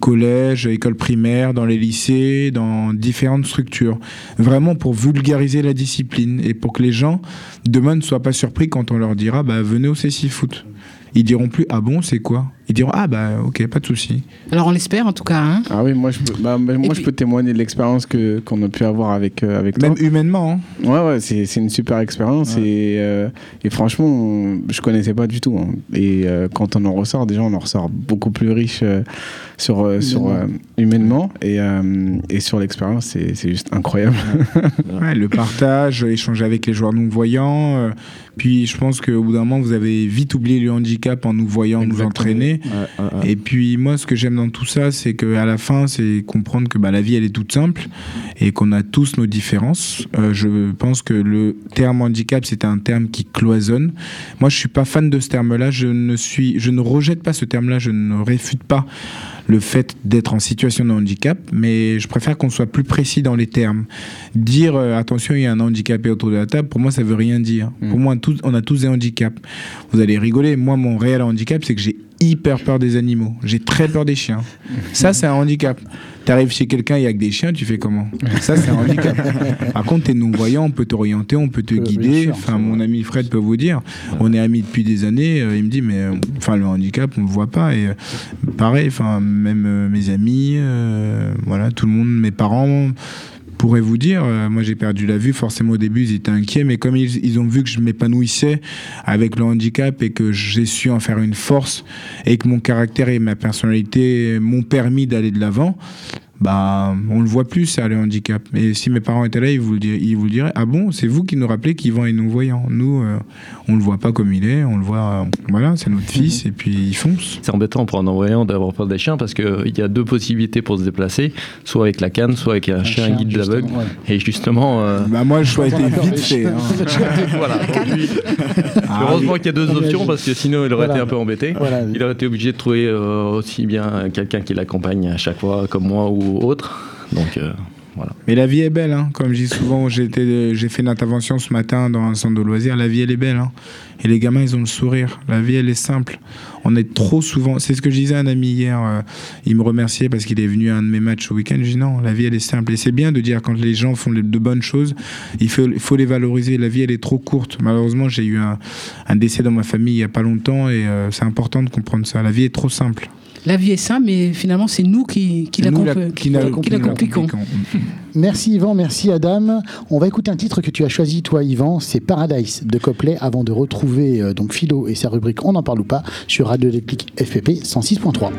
collèges, écoles primaires, dans les lycées, dans différentes structures. Vraiment pour vulgariser la discipline et pour que les gens demain ne soient pas surpris quand on leur dira bah, venez au CC Foot. Ils diront plus ah bon c'est quoi? Ils diront ah bah ok pas de souci. Alors on l'espère en tout cas. Hein Ah oui, moi je peux, bah, moi, je peux témoigner de l'expérience que qu'on a pu avoir avec euh, avec Même toi. humainement. hein. Ouais ouais, c'est c'est une super expérience et euh, et franchement, on- je connaissais pas du tout. hein. Et euh, quand on en ressort, déjà on en ressort beaucoup plus riche euh, sur euh, sur euh, humainement et euh, et sur l'expérience, c'est c'est juste incroyable. Ouais, le partage, échanger avec les joueurs non-voyants. euh, puis je pense qu'au bout d'un moment, vous avez vite oublié le handicap en nous voyant nous entraîner. Et puis moi, ce que j'aime dans tout ça, c'est qu'à la fin, c'est comprendre que bah, la vie, elle est toute simple et qu'on a tous nos différences. Euh, je pense que le terme handicap, c'est un terme qui cloisonne. Moi, je suis pas fan de ce terme-là. Je ne suis, je ne rejette pas ce terme-là. Je ne réfute pas le fait d'être en situation de handicap, mais je préfère qu'on soit plus précis dans les termes. Dire euh, attention, il y a un handicapé autour de la table, pour moi, ça veut rien dire. Pour moi, on a tous des handicaps. Vous allez rigoler. Moi, mon réel handicap, c'est que j'ai hyper peur des animaux. J'ai très peur des chiens. Ça, c'est un handicap. Tu arrives chez quelqu'un, il y a que des chiens, tu fais comment? Ça, c'est un handicap. Par contre, tu es non-voyant, on peut t'orienter, on peut te guider. sûr, enfin, mon ami Fred peut vous dire. On est amis depuis des années. euh, il me dit, mais enfin, le handicap, on ne le voit pas. Et euh, pareil, enfin, même euh, mes amis, voilà, tout le monde, mes parents pourraient vous dire, euh, moi j'ai perdu la vue, forcément au début ils étaient inquiets, mais comme ils, ils ont vu que je m'épanouissais avec le handicap et que j'ai su en faire une force et que mon caractère et ma personnalité m'ont permis d'aller de l'avant, bah on le voit plus ça le handicap. Et si mes parents étaient là, ils vous le diraient, ils vous le diraient ah bon, c'est vous qui nous rappelez qu'Yvan est non-voyant. Nous, euh, on le voit pas comme il est, on le voit, euh, voilà, c'est notre fils et puis il fonce. C'est embêtant pour un non-voyant d'avoir peur des chiens parce qu'il y a deux possibilités pour se déplacer, soit avec la canne, soit avec un, chien, chien, guide d'aveugle. ouais. Et justement, euh, Bah moi le choix était vite fait. chiens. hein. voilà. Ah heureusement oui. qu'il y a deux options parce que sinon il aurait Voilà. été un peu embêté. Voilà. Il aurait été obligé de trouver euh, aussi bien quelqu'un qui l'accompagne à chaque fois, comme moi ou autre. Donc euh, voilà. Mais la vie est belle, hein. comme je dis souvent, j'ai fait une intervention ce matin dans un centre de loisirs, la vie elle est belle. hein. Et les gamins, ils ont le sourire. La vie, elle est simple. On est trop souvent. C'est ce que je disais à un ami hier. euh, il me remerciait parce qu'il est venu à un de mes matchs au week-end. Je dis non, la vie, elle est simple. Et c'est bien de dire quand les gens font de bonnes choses, il faut, les valoriser. La vie, elle est trop courte. Malheureusement, j'ai eu un, un décès dans ma famille il n'y a pas longtemps et euh, c'est important de comprendre ça. La vie est trop simple. La vie est simple, mais finalement c'est nous qui, qui la, Nous, la- compl- qui la- qui la qui la compliquons. Merci Yvan, merci Adam. On va écouter un titre que tu as choisi toi Yvan, c'est Paradise de Copley avant de retrouver euh, donc Philo et sa rubrique On en parle ou pas sur Radio Déclic FPP 106.3.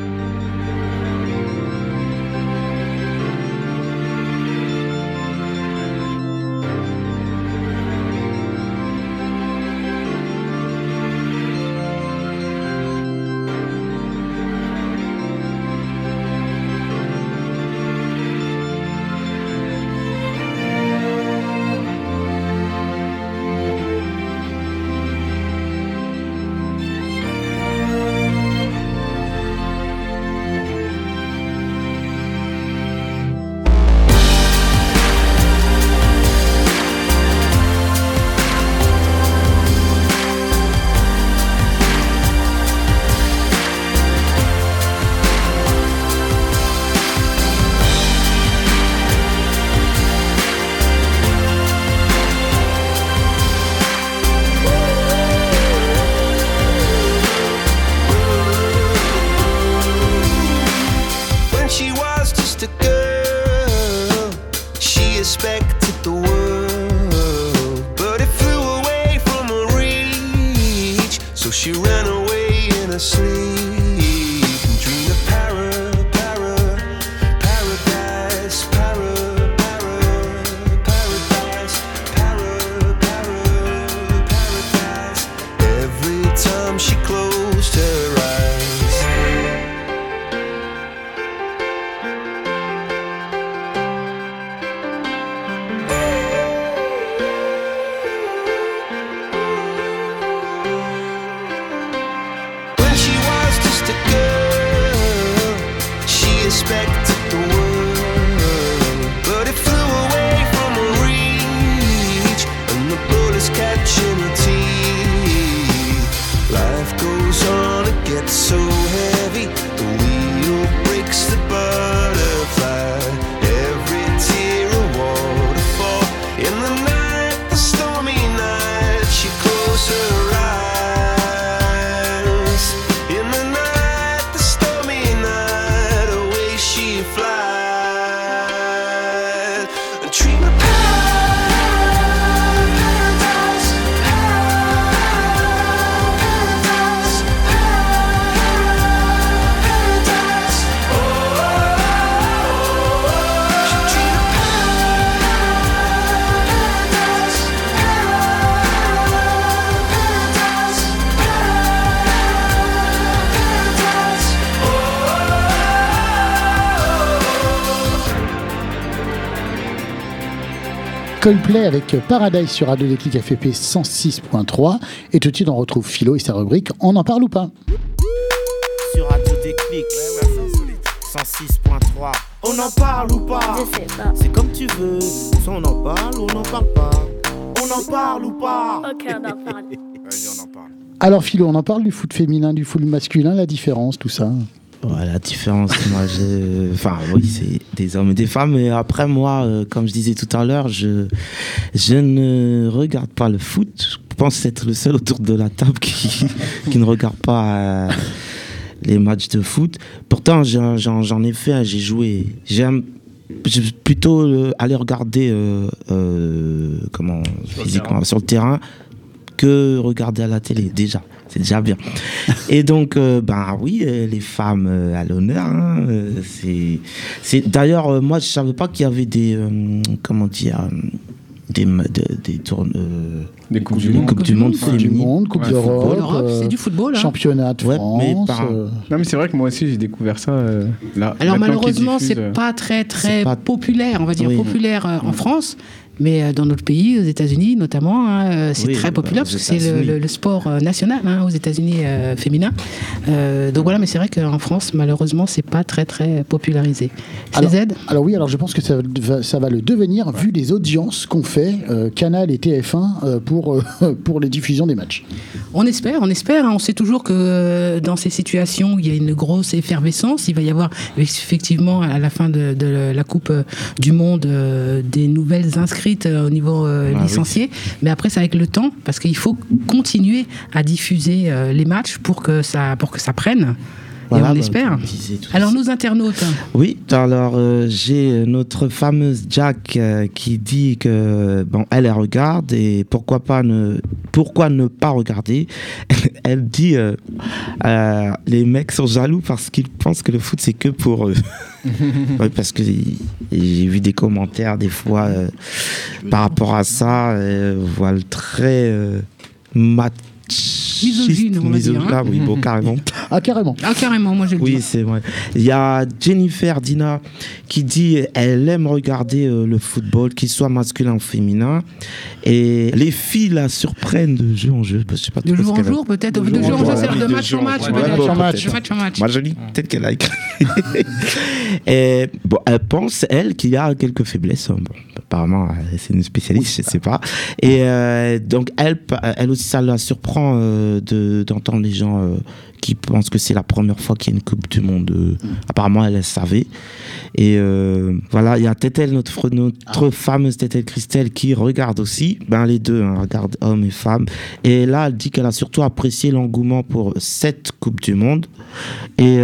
Coldplay avec Paradise sur Radio Déclic FFP 106.3. Et tout de suite, on retrouve Philo et sa rubrique On en parle ou pas. Sur Radio Déclic 106.3 On en parle ou pas? Je sais pas. C'est comme tu veux. Soit on en parle ou on n'en parle pas. On en parle ou pas? Ok, on en parle. Alors, Philo, on en parle du foot féminin, du foot masculin, la différence, tout ça? Ouais, la différence, moi, je... Enfin, oui, c'est des hommes et des femmes. Mais après, moi, euh, comme je disais tout à l'heure, je... je ne regarde pas le foot. Je pense être le seul autour de la table qui, qui ne regarde pas euh, les matchs de foot. Pourtant, j'en ai fait, j'ai joué. J'aime plutôt euh, aller regarder euh, comment physiquement sur le terrain que regarder à la télé déjà. C'est déjà bien. Et donc euh, ben oui euh, les femmes euh, à l'honneur hein, c'est c'est d'ailleurs moi je savais pas qu'il y avait des comment dire des des tournes euh, Des coupes du du monde coupe du monde Coupe du. Monde, Coupe d'Europe, euh, c'est du football. hein. championnat de France. euh, Non, mais c'est vrai que moi aussi, j'ai découvert ça euh, là. Alors malheureusement, c'est pas très très populaire, on va dire populaire en France, mais dans notre pays, aux États-Unis notamment, hein, c'est Oui, très bah, populaire parce que c'est le, États-Unis. le- le sport national hein, aux États-Unis euh, féminin. Euh, donc voilà, mais c'est vrai qu'en France, malheureusement, c'est pas très très popularisé. Alors- CZ Alors oui, alors je pense que ça va, ça va le devenir vu les audiences qu'ont fait euh, Canal et TF1 euh, pour, euh, pour les diffusions des matchs. On espère, on espère. hein. On sait toujours que euh, dans ces situations où il y a une grosse effervescence, il va y avoir effectivement à la fin de, de la Coupe euh, du Monde euh, des nouvelles inscrites euh, au niveau euh, Ah oui. licencié. Mais après, c'est avec le temps, parce qu'il faut continuer à diffuser euh, les matchs pour que ça, pour que ça prenne. Voilà, Et on espère. comme disait tout Alors, nos internautes. Oui, alors euh, j'ai notre fameuse Jack euh, qui dit que bon, elle, elle regarde et pourquoi pas ne pourquoi ne pas regarder? Elle dit euh, euh, les mecs sont jaloux parce qu'ils pensent que le foot c'est que pour eux. Oui, parce que j'ai vu des commentaires des fois euh, par rapport à ça, euh, voilà très euh, machiste, Misogyne, on va dire, misogyne, hein. ah oui, bon carrément. Ah, carrément. Ah, carrément, moi je le Oui, c'est vrai. Il y a Jennifer Dina qui dit elle aime regarder euh, le football, qu'il soit masculin ou féminin. Et les filles la surprennent de jeu en jeu. Je sais pas De jour en jour, peut-être. De, jour jour en jour, c'est de de match en match. Match. De match en match. Moi, je lis peut-être qu'elle a écrit. et bon, elle pense, elle, qu'il y a quelques faiblesses. Bon, apparemment, euh, c'est une spécialiste, je sais pas. Et euh, donc, elle, elle aussi, ça la surprend euh, de- d'entendre les gens euh, qui pensent que c'est la première fois qu'il y a une Coupe du Monde. euh, Apparemment, elle, elle savait. Et voilà, il y a Tétel, notre, notre fameuse Tétel Christelle, qui regarde aussi. Ben, les deux, hein, regarde hommes et femmes. Et là, elle dit qu'elle a surtout apprécié l'engouement pour cette Coupe du Monde. Et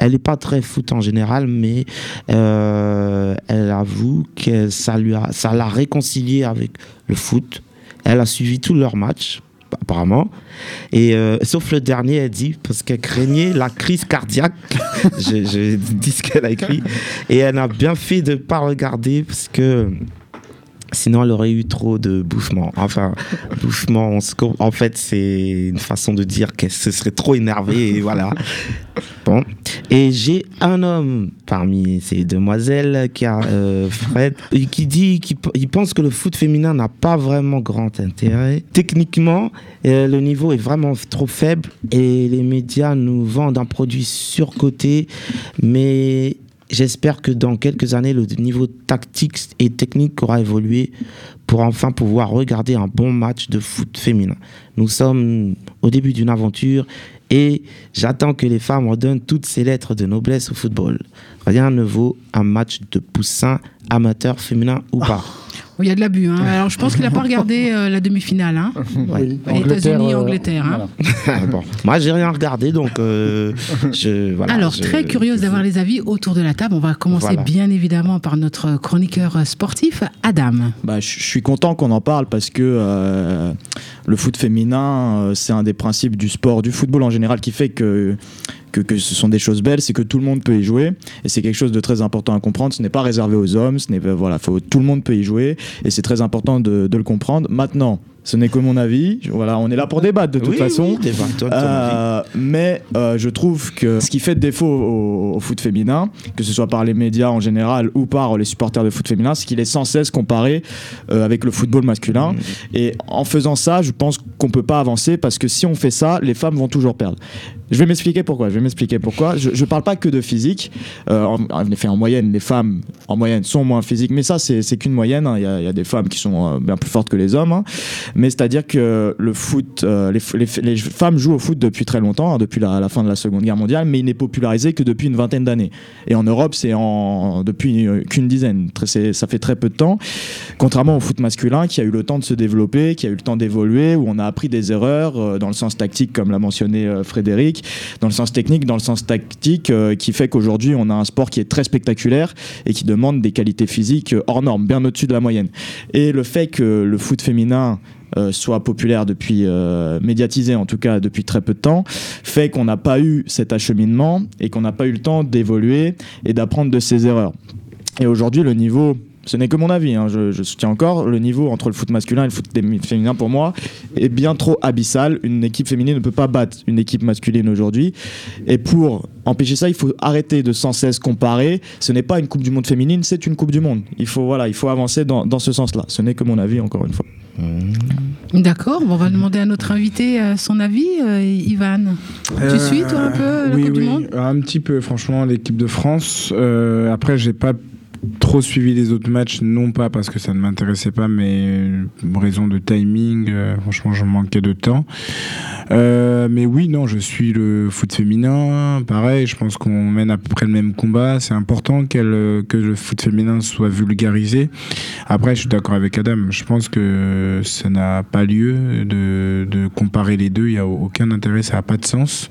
elle n'est pas très foot en général, mais euh, elle avoue que ça lui a, ça l'a réconciliée avec le foot. Elle a suivi tous leurs matchs. apparemment. Et euh, sauf le dernier, elle dit, parce qu'elle craignait la crise cardiaque. je, je dis ce qu'elle a écrit. Et elle a bien fait de ne pas regarder, parce que Sinon, elle aurait eu trop de bouffements. Enfin, bouffements, on se co- en fait, c'est une façon de dire qu'elle se serait trop énervée et voilà. Bon. Et j'ai un homme parmi ces demoiselles qui a euh, Fred et qui dit qu'il il pense que le foot féminin n'a pas vraiment grand intérêt. Techniquement, euh, le niveau est vraiment trop faible et les médias nous vendent un produit surcoté, mais J'espère que dans quelques années, le niveau tactique et technique aura évolué pour enfin pouvoir regarder un bon match de foot féminin. Nous sommes au début d'une aventure et j'attends que les femmes redonnent toutes ces lettres de noblesse au football. Rien ne vaut un match de poussin amateur féminin ou pas. Il y a de l'abus. Hein. Alors, je pense qu'il n'a pas regardé euh, la demi-finale. Hein. Oui, États-Unis, Angleterre. hein. bon. Moi, j'ai rien regardé, donc euh, je, voilà, Alors, je- très curieuse d'avoir les avis autour de la table. On va commencer Voilà. bien évidemment par notre chroniqueur euh, sportif, Adam. Bah, je suis content qu'on en parle parce que euh, le foot féminin, euh, c'est un des principes du sport, du football en général, qui fait que, que, ce sont des choses belles, c'est que tout le monde peut y jouer. Et c'est quelque chose de très important à comprendre. Ce n'est pas réservé aux hommes, ce n'est, voilà, faut, tout le monde peut y jouer. Et c'est très important de le comprendre. Maintenant, ce n'est que mon avis. Voilà, on est là pour débattre de toute Oui, façon. oui, toi, Euh, mais euh, je trouve que ce qui fait défaut au, au foot féminin, que ce soit par les médias en général ou par les supporters de foot féminin, c'est qu'il est sans cesse comparé euh, avec le football masculin. Et en faisant ça, je pense qu'on peut pas avancer parce que si on fait ça, les femmes vont toujours perdre. Je vais m'expliquer pourquoi. Je vais m'expliquer pourquoi. Je, je parle pas que de physique. Euh, en, en effet, en moyenne, les femmes en moyenne sont moins physiques, mais ça c'est qu'une moyenne. hein. Il y, a, il y a des femmes qui sont euh, bien plus fortes que les hommes. hein. Mais c'est-à-dire que le foot, euh, les, femmes jouent au foot depuis très longtemps, hein, depuis la, fin de la Seconde Guerre mondiale, mais il n'est popularisé que depuis une vingtaine d'années. Et en Europe, c'est en depuis euh, qu'une dizaine. Ça fait très peu de temps. Contrairement au foot masculin, qui a eu le temps de se développer, qui a eu le temps d'évoluer, où on a appris des erreurs euh, dans le sens tactique, comme l'a mentionné Frédéric, dans le sens technique, dans le sens tactique, qui fait qu'aujourd'hui on a un sport qui est très spectaculaire et qui demande des qualités physiques hors normes, bien au-dessus de la moyenne. Et le fait que le foot féminin euh, soit populaire depuis, euh, médiatisé en tout cas depuis très peu de temps, fait qu'on n'a pas eu cet acheminement et qu'on n'a pas eu le temps d'évoluer et d'apprendre de ses erreurs. Et aujourd'hui, le niveau, ce n'est que mon avis, hein, je, je soutiens encore, le niveau entre le foot masculin et le foot féminin pour moi est bien trop abyssal. Une équipe féminine ne peut pas battre une équipe masculine aujourd'hui. Et pour empêcher ça, il faut arrêter de sans cesse comparer. Ce n'est pas une Coupe du Monde féminine, c'est une Coupe du Monde. Il faut, voilà, il faut avancer dans, dans ce sens-là. Ce n'est que mon avis, encore une fois. D'accord, bon, on va demander à notre invité euh, son avis, euh, Ivan. Euh, tu suis, toi, un peu la oui, Coupe oui, du Monde? Un petit peu, franchement, l'équipe de France. Euh, après, j'ai pas trop suivi les autres matchs, non pas parce que ça ne m'intéressait pas, mais euh, raison de timing. euh, franchement, je manquais de temps. Euh, mais oui, non, je suis le foot féminin. Pareil, je pense qu'on mène à peu près le même combat. C'est important que le foot féminin soit vulgarisé. Après, je suis d'accord avec Adam. Je pense que ça n'a pas lieu de, comparer les deux. Il n'y a aucun intérêt, ça n'a pas de sens.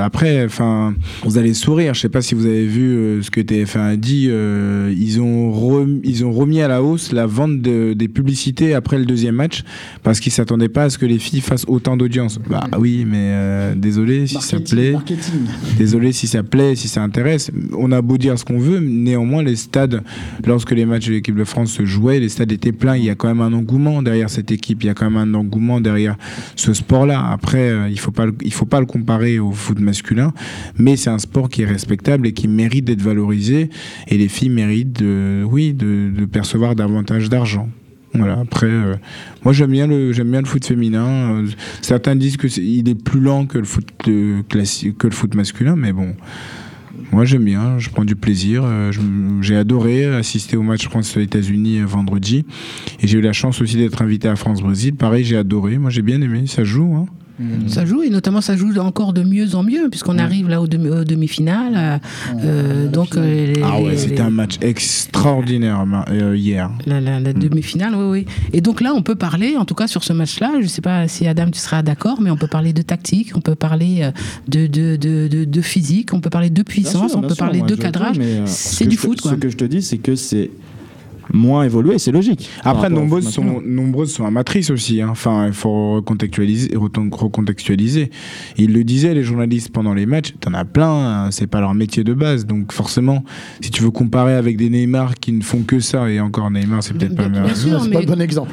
Après, enfin, vous allez sourire. Je sais pas si vous avez vu euh, ce que TF1 a dit. euh, ils ont rem- ils ont remis à la hausse la vente de- des publicités après le deuxième match parce qu'ils s'attendaient pas à ce que les filles fassent autant d'audience. Bah oui, mais euh, désolé si ça plaît. Désolé si ça plaît, si ça intéresse. On a beau dire ce qu'on veut, néanmoins les stades, lorsque les matchs de l'équipe de France se jouaient, les stades étaient pleins. Il y a quand même un engouement derrière cette équipe. Il y a quand même un engouement derrière ce sport-là. Après, euh, il faut pas, il faut pas le comparer au foot masculin, mais c'est un sport qui est respectable et qui mérite d'être valorisé. Et les filles méritent, de, oui, de, percevoir davantage d'argent. Voilà. Après, euh, moi j'aime bien le j'aime bien le foot féminin. Euh, certains disent que c'est- il est plus lent que le foot euh, classique, que le foot masculin, mais bon. Moi j'aime bien, je prends du plaisir. J'ai adoré assister au match France-États-Unis vendredi. Et j'ai eu la chance aussi d'être invité à France-Brésil. Pareil, j'ai adoré. Moi j'ai bien aimé. Ça joue. Hein Ça joue, et notamment ça joue encore de mieux en mieux, puisqu'on arrive là aux, demi- aux demi-finales. euh, euh, donc, euh, les- ah ouais, c'était les- un match extraordinaire euh, hier. La, la- la demi-finale, oui, oui. Et donc là, on peut parler, en tout cas sur ce match-là, je ne sais pas si Adam, tu seras d'accord, mais on peut parler de tactique, on peut parler de, de, de, de- de physique, on peut parler de puissance, sûr, on peut sûr, parler moi, de cadrage. C'est du foot, quoi. Ce que je te dis, c'est que c'est moins évolué, c'est logique. Après, nombreuses sont, nombreuses sont amatrices aussi. hein. Enfin, il faut recontextualiser, recontextualiser. Ils le disaient, les journalistes, pendant les matchs, t'en as plein, hein, c'est pas leur métier de base. Donc, forcément, si tu veux comparer avec des Neymar qui ne font que ça, et encore Neymar, c'est peut-être pas le meilleur. Bien sûr, mais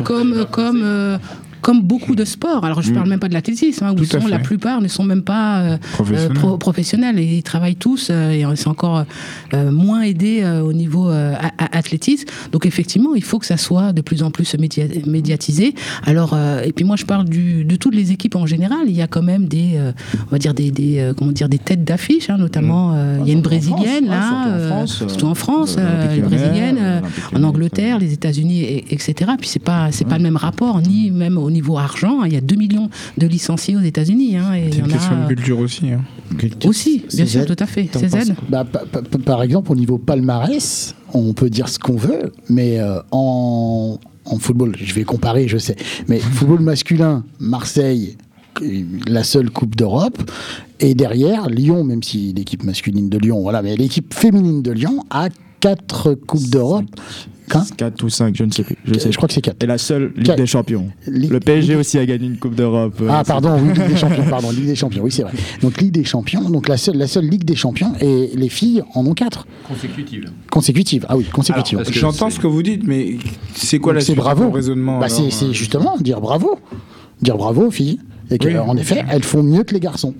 Comme, comme, euh, comme beaucoup de sports. Alors, je ne Mm. parle même pas de l'athlétisme, hein, où sont, la plupart ne sont même pas euh, Professionnels. euh, pro- professionnels et ils travaillent tous euh, et c'est encore euh, moins aidé au niveau athlétisme. Donc, effectivement, il faut que ça soit de plus en plus média- médiatisé. Alors, et puis moi, je parle du, de toutes les équipes en général. Il y a quand même des, on va dire des, des, comment dire, des têtes d'affiche, hein, notamment. euh, il y a une brésilienne là, surtout en France, une brésilienne, en Angleterre, les États-Unis, et- etc. Puis c'est pas c'est pas le même rapport, ni même au niveau argent. Il y a 2 millions de licenciés aux États-Unis. hein, C'est y une en question a, de culture aussi. hein. Aussi, bien sûr, tout à fait. CZ. Bah, pa- pa- pa- par exemple, au niveau palmarès, on peut dire ce qu'on veut, mais euh, en, en football, je vais comparer, je sais, mais football masculin, Marseille, euh, la seule Coupe d'Europe, et derrière, Lyon, même si l'équipe masculine de Lyon, voilà, mais l'équipe féminine de Lyon a quatre Coupes d'Europe. Hein 4 ou 5, je ne sais plus. Je, sais. je crois que c'est 4. Et la seule Ligue des Champions. Ligue- Le PSG aussi a gagné une Coupe d'Europe. euh, Ah pardon, oui, Ligue des Champions, pardon, Ligue des Champions, oui c'est vrai. Donc Ligue des Champions, donc la seule, la seule Ligue des Champions, et les filles en ont quatre Consécutive. consécutives. Ah oui, consécutives. J'entends ce que vous dites, mais c'est quoi Donc, la bravo. raisonnement Bah, c'est, euh, justement dire bravo, dire bravo aux filles. Et Oui. qu'en effet, elles font mieux que les garçons.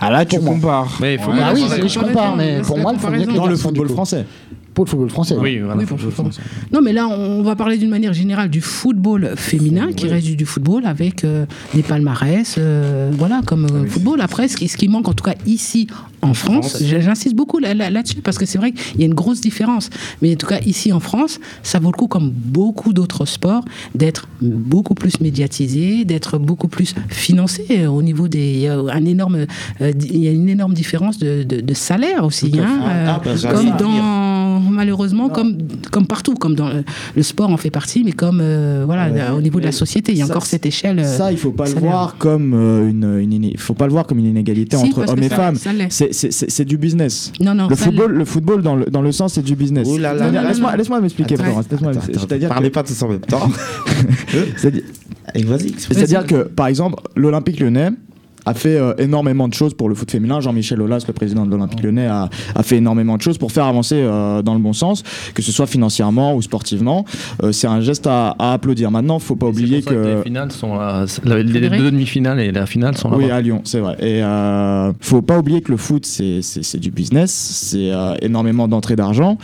Ah là, tu compares. Mais il faut Ah oui, je compare, mais pour moi, elles font mieux que les Dans le garçons, football français. Pour le football français. Oui, voilà, Oui, pour le football. Non, mais là, on va parler d'une manière générale du football féminin, qui reste du, football avec euh, des palmarès, euh, voilà, comme euh, football. Après, ce qui, ce qui manque, en tout cas ici en France, France. j'insiste beaucoup là- là- là-dessus, parce que c'est vrai qu'il y a une grosse différence. Mais en tout cas, ici en France, ça vaut le coup, comme beaucoup d'autres sports, d'être beaucoup plus médiatisé, d'être beaucoup plus financé euh, au niveau des. Il y a, un énorme, euh, il y a une énorme différence de, de- de salaire aussi. Hein, euh, Ah, bah, comme dans malheureusement comme comme partout comme dans le, le sport en fait partie mais comme euh, voilà Ouais. au niveau de la société il y a Ça, encore cette échelle euh, Ça, il faut pas le salaire. voir comme euh, une, une faut pas le voir comme une inégalité Si, entre hommes et ça- femmes. C'est- C'est c'est- c'est du business. non non Le football, le football dans le, dans le sens, c'est du business. Laisse-moi laisse-moi m'expliquer, Florence. Parlez pas tous en même temps. C'est-à-dire que, par exemple, l'Olympique lyonnais a fait euh, énormément de choses pour le foot féminin. Jean-Michel Aulas, le président de l'Olympique lyonnais, a, a fait énormément de choses pour faire avancer euh, dans le bon sens, que ce soit financièrement ou sportivement. Euh, c'est un geste à, à applaudir. Maintenant, faut pas oublier C'est pour ça que... les finales sont là- la- les Frédéric deux demi-finales et la finale sont là. Oui, à Lyon, c'est vrai. Et euh, faut pas oublier que le foot, c'est c'est- c'est du business, c'est euh, énormément d'entrées d'argent.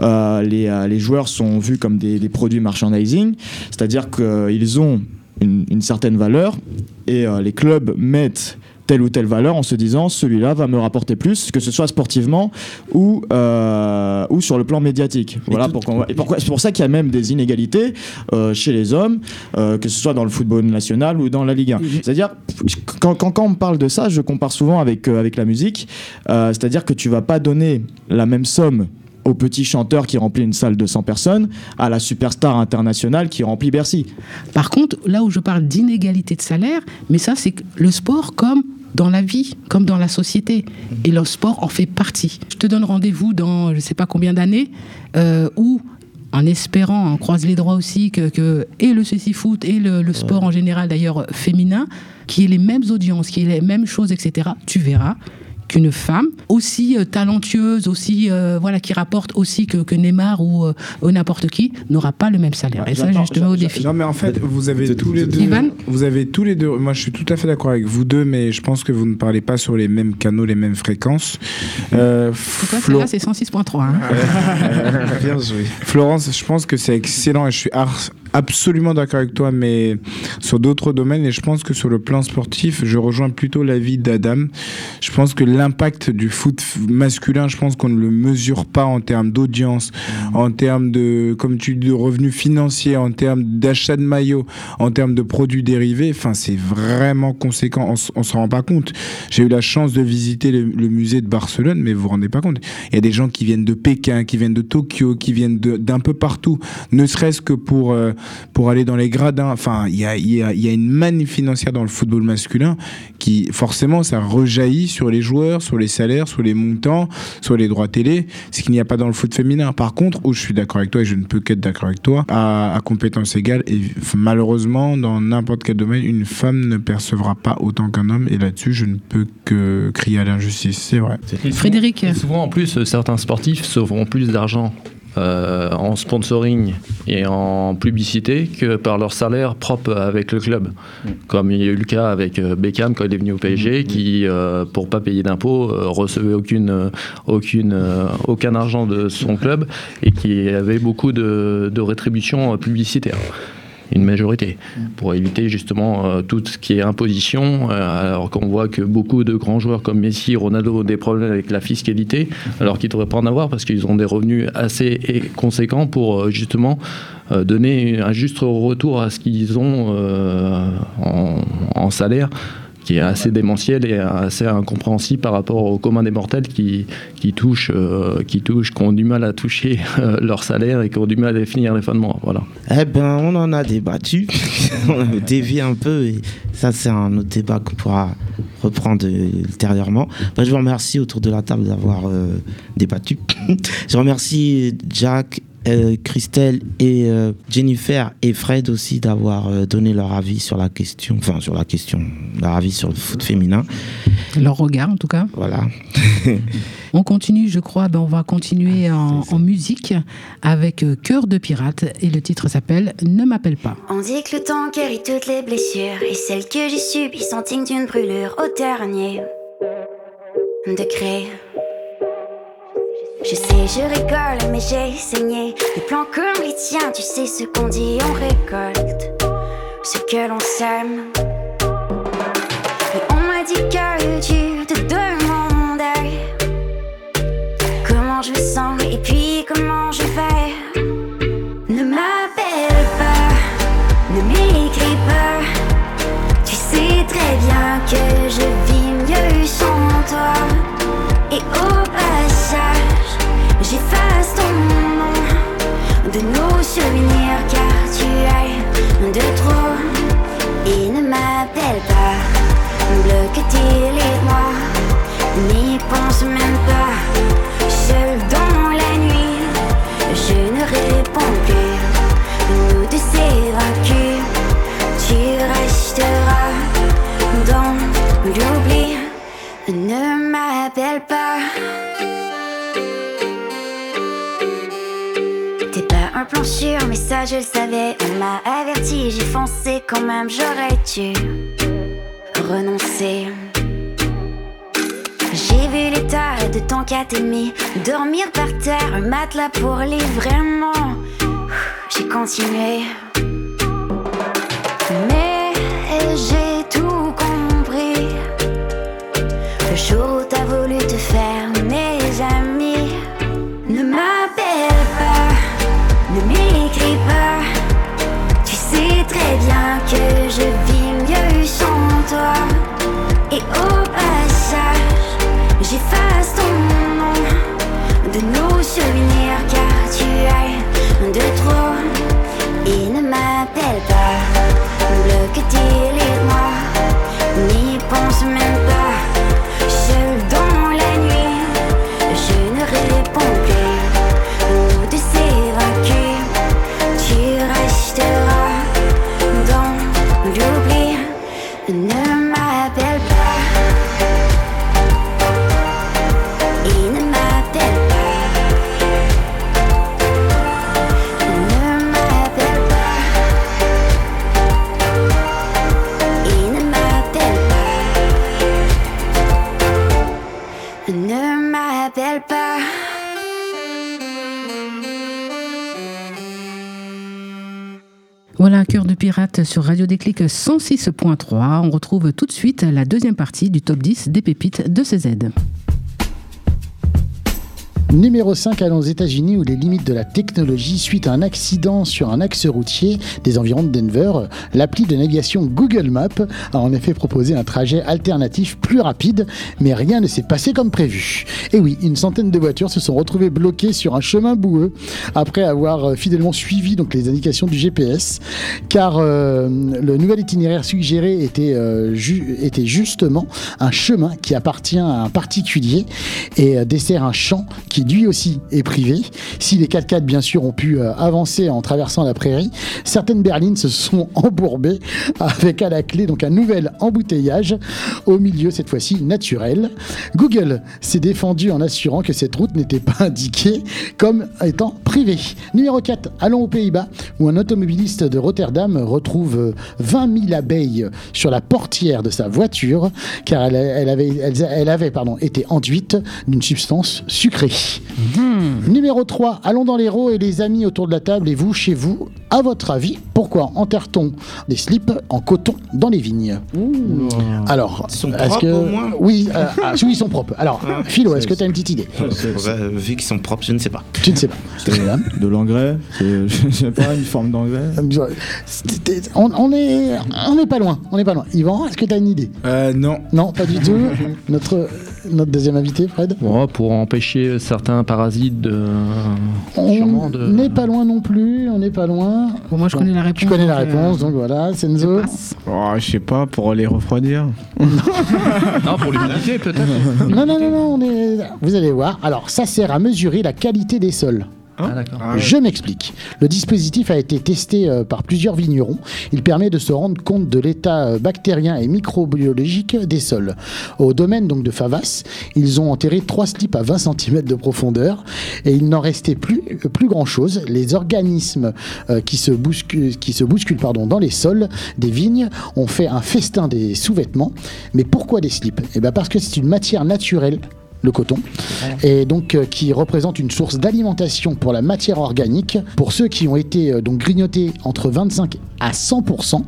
Euh, les, euh, les joueurs sont vus comme des, des produits merchandising, c'est-à-dire qu'ils ont une, une certaine valeur et euh, les clubs mettent telle ou telle valeur en se disant celui-là va me rapporter plus, que ce soit sportivement ou, euh, ou sur le plan médiatique. Voilà pourquoi. C'est pour ça qu'il y a même des inégalités euh, chez les hommes, euh, que ce soit dans le football national ou dans la Ligue 1. C'est-à-dire, quand, quand, quand on parle de ça, je compare souvent avec, avec la musique, c'est-à-dire que tu vas pas donner la même somme au petit chanteur qui remplit une salle de 100 personnes à la superstar internationale qui remplit Bercy. par contre là où je parle d'inégalité de salaire mais ça c'est le sport comme dans la vie, comme dans la société. Et le sport en fait partie. Je te donne rendez-vous dans je ne sais pas combien d'années euh, où en espérant, on croise les droits aussi, que, que et le ceci foot et le, le sport en général d'ailleurs euh, féminin, qui ait les mêmes audiences, qui ait les mêmes choses, etc., tu verras qu'une femme aussi euh, talentueuse, aussi euh, voilà, qui rapporte aussi que, que Neymar ou, euh, ou n'importe qui n'aura pas le même salaire. et ça, J'entends- je te mets au défi. Non, mais en fait, vous avez tous les deux. Ivan Vous avez tous les deux. Moi, je suis tout à fait d'accord avec vous deux, mais je pense que vous ne parlez pas sur les mêmes canaux, les mêmes fréquences. Euh, Flo- c'est 106.3. hein. Bien joué. Florence, je pense que c'est excellent et je suis ar- absolument d'accord avec toi, mais sur d'autres domaines, et je pense que sur le plan sportif, je rejoins plutôt l'avis d'Adam. Je pense que l'impact du foot masculin, je pense qu'on ne le mesure pas en termes d'audience, en termes de, comme tu dis, de revenus financiers, en termes d'achat de maillots, en termes de produits dérivés. Enfin, c'est vraiment conséquent. On, s'en rend pas compte. J'ai eu la chance de visiter le, le musée de Barcelone, mais vous vous rendez pas compte. Il y a des gens qui viennent de Pékin, qui viennent de Tokyo, qui viennent d'un peu partout, ne serait-ce que pour euh, pour aller dans les gradins. Enfin, il y a, il y, a, il y a une manne financière dans le football masculin qui, forcément, ça rejaillit sur les joueurs, sur les salaires, sur les montants, sur les droits télé, ce qu'il n'y a pas dans le foot féminin. Par contre, où je suis d'accord avec toi et je ne peux qu'être d'accord avec toi, à, à compétences égales, et malheureusement, dans n'importe quel domaine, une femme ne percevra pas autant qu'un homme. Et là-dessus, je ne peux que crier à l'injustice. C'est vrai. Frédéric. Et souvent, en plus, certains sportifs sauveront plus d'argent euh, en sponsoring et en publicité que par leur salaire propre avec le club. Comme il y a eu le cas avec euh, Beckham quand il est venu au PSG, qui, euh, pour pas payer d'impôts, euh, recevait aucune, euh, aucune, aucun argent de son club et qui avait beaucoup de, de rétributions publicitaires une majorité, pour éviter justement euh, tout ce qui est imposition, euh, alors qu'on voit que beaucoup de grands joueurs comme Messi, Ronaldo ont des problèmes avec la fiscalité, alors qu'ils ne devraient pas en avoir parce qu'ils ont des revenus assez conséquents pour euh, justement donner un juste retour à ce qu'ils ont en salaire qui est assez démentiel et assez incompréhensible par rapport au commun des mortels qui, qui touchent, euh, qui touchent, qui ont du mal à toucher euh, leur salaire et qui ont du mal à définir les fins de mois. Voilà. Eh ben, on en a débattu. on a dévié un peu et ça, c'est un autre débat qu'on pourra reprendre ultérieurement. Ben, je vous remercie autour de la table d'avoir euh, débattu. je remercie Jack. Euh, Christelle et euh, Jennifer et Fred aussi d'avoir euh, donné leur avis sur la question, enfin sur la question, leur avis sur le foot féminin. Leur regard, en tout cas. Voilà. On continue, je crois, ben, on va continuer en, en musique avec Cœur de pirate et le titre s'appelle Ne m'appelle pas. On dit que le temps guérit toutes les blessures Et celles que j'ai subies sont dignes d'une brûlure au dernier degré Je sais, je rigole, mais j'ai saigné Des plans comme les tiens, tu sais ce qu'on dit, on récolte Ce que l'on sème. Et on m'a dit que tu te demandais Comment je me sens et puis comment je vais. Ne m'appelle pas ne m'écris pas, tu sais très bien que de trop. Et ne m'appelle pas, bloque télé-moi, n'y pense même pas. Seul dans la nuit, je ne réponds plus. Nous deux c'est tu resteras dans l'oubli. Ne m'appelle pas. Un mais ça je le savais. On m'a averti, j'ai foncé quand même, j'aurais dû renoncer. J'ai vu l'état de ton catémie Dormir par terre, un matelas pour les vraiment J'ai continué Sur Radio Déclic 106.3. On retrouve tout de suite la deuxième partie du top 10 des pépites de CZ. Numéro 5, allons aux États-Unis où les limites de la technologie suite à un accident sur un axe routier des environs de Denver. L'appli de navigation Google Maps a en effet proposé un trajet alternatif plus rapide, mais rien ne s'est passé comme prévu. Et oui, une centaine de voitures se sont retrouvées bloquées sur un chemin boueux après avoir euh, fidèlement suivi donc les indications du GPS, car euh, le nouvel itinéraire suggéré était, euh, était justement un chemin qui appartient à un particulier et dessert un champ qui lui aussi est privé. Si les 4x4 bien sûr ont pu euh, avancer en traversant la prairie, certaines berlines se sont embourbées avec à la clé donc un nouvel embouteillage au milieu cette fois-ci naturel. Google s'est défendu en assurant que cette route n'était pas indiquée comme étant privée. Numéro 4, allons aux Pays-Bas où un automobiliste de Rotterdam retrouve euh, 20 000 abeilles sur la portière de sa voiture car elle, avait, été enduite d'une substance sucrée. Numéro 3, allons dans l'Hérault et les amis autour de la table et vous, chez vous, à votre avis, pourquoi enterre-t-on des slips en coton dans les vignes? Alors, Ils sont est-ce propres, que... au moins? Oui, euh, ah, oui, ils sont propres. Alors, Ah, Philo, est-ce que tu as une petite idée? vu qu'ils sont propres, je ne sais pas. Tu ne sais pas. De l'engrais? C'est- Je sais pas, une forme d'engrais? C'était- On, on est, on n'est pas loin, on n'est pas loin. Yvan, est-ce que tu as une idée? Euh, non. Non, pas du tout. Notre, notre deuxième invité, Fred pour empêcher certains parasites de. On de- n'est pas loin non plus, on n'est pas loin. Bon, moi, je connais la réponse. Tu connais la euh, réponse, donc voilà, Senzo. Oh, je sais pas, pour les refroidir. Non, pour l'humidité peut-être. Non, non, non, non, on est... vous allez voir. Alors, ça sert à mesurer la qualité des sols. Ah, d'accord. Je m'explique. Le dispositif a été testé euh, par plusieurs vignerons. Il permet de se rendre compte de l'état euh, bactérien et microbiologique des sols. Au domaine donc de Favas, ils ont enterré trois slips à 20 cm de profondeur et il n'en restait plus, euh, plus grand chose. Les organismes euh, qui se bousculent, qui se bousculent pardon, dans les sols des vignes ont fait un festin des sous-vêtements. Mais pourquoi des slips? Eh ben parce que c'est une matière naturelle le coton, et donc euh, qui représente une source d'alimentation pour la matière organique. Pour ceux qui ont été euh, donc grignotés entre 25 à 100%,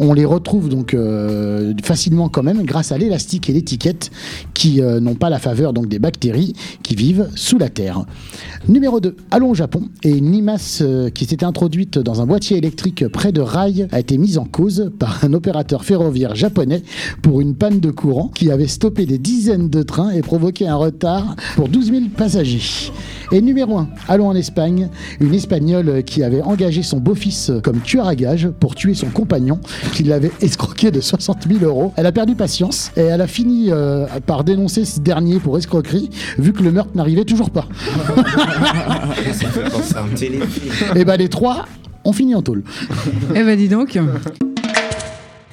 on les retrouve donc euh, facilement quand même grâce à l'élastique et l'étiquette qui euh, n'ont pas la faveur donc des bactéries qui vivent sous la terre. Numéro 2, allons au Japon et une limace euh, qui s'était introduite dans un boîtier électrique près de rails a été mise en cause par un opérateur ferroviaire japonais pour une panne de courant qui avait stoppé des dizaines de trains et provoqué un retard pour 12 000 passagers. Et numéro 1, allons en Espagne, une Espagnole qui avait engagé son beau-fils comme tueur à gage pour tuer son compagnon qui l'avait escroqué de 60 000 euros. Elle a perdu patience et elle a fini euh, par dénoncer ce dernier pour escroquerie vu que le meurtre n'arrivait toujours pas. Ça fait penser à un téléfilm. Et ben les trois ont fini en tôle. Eh ben dis donc.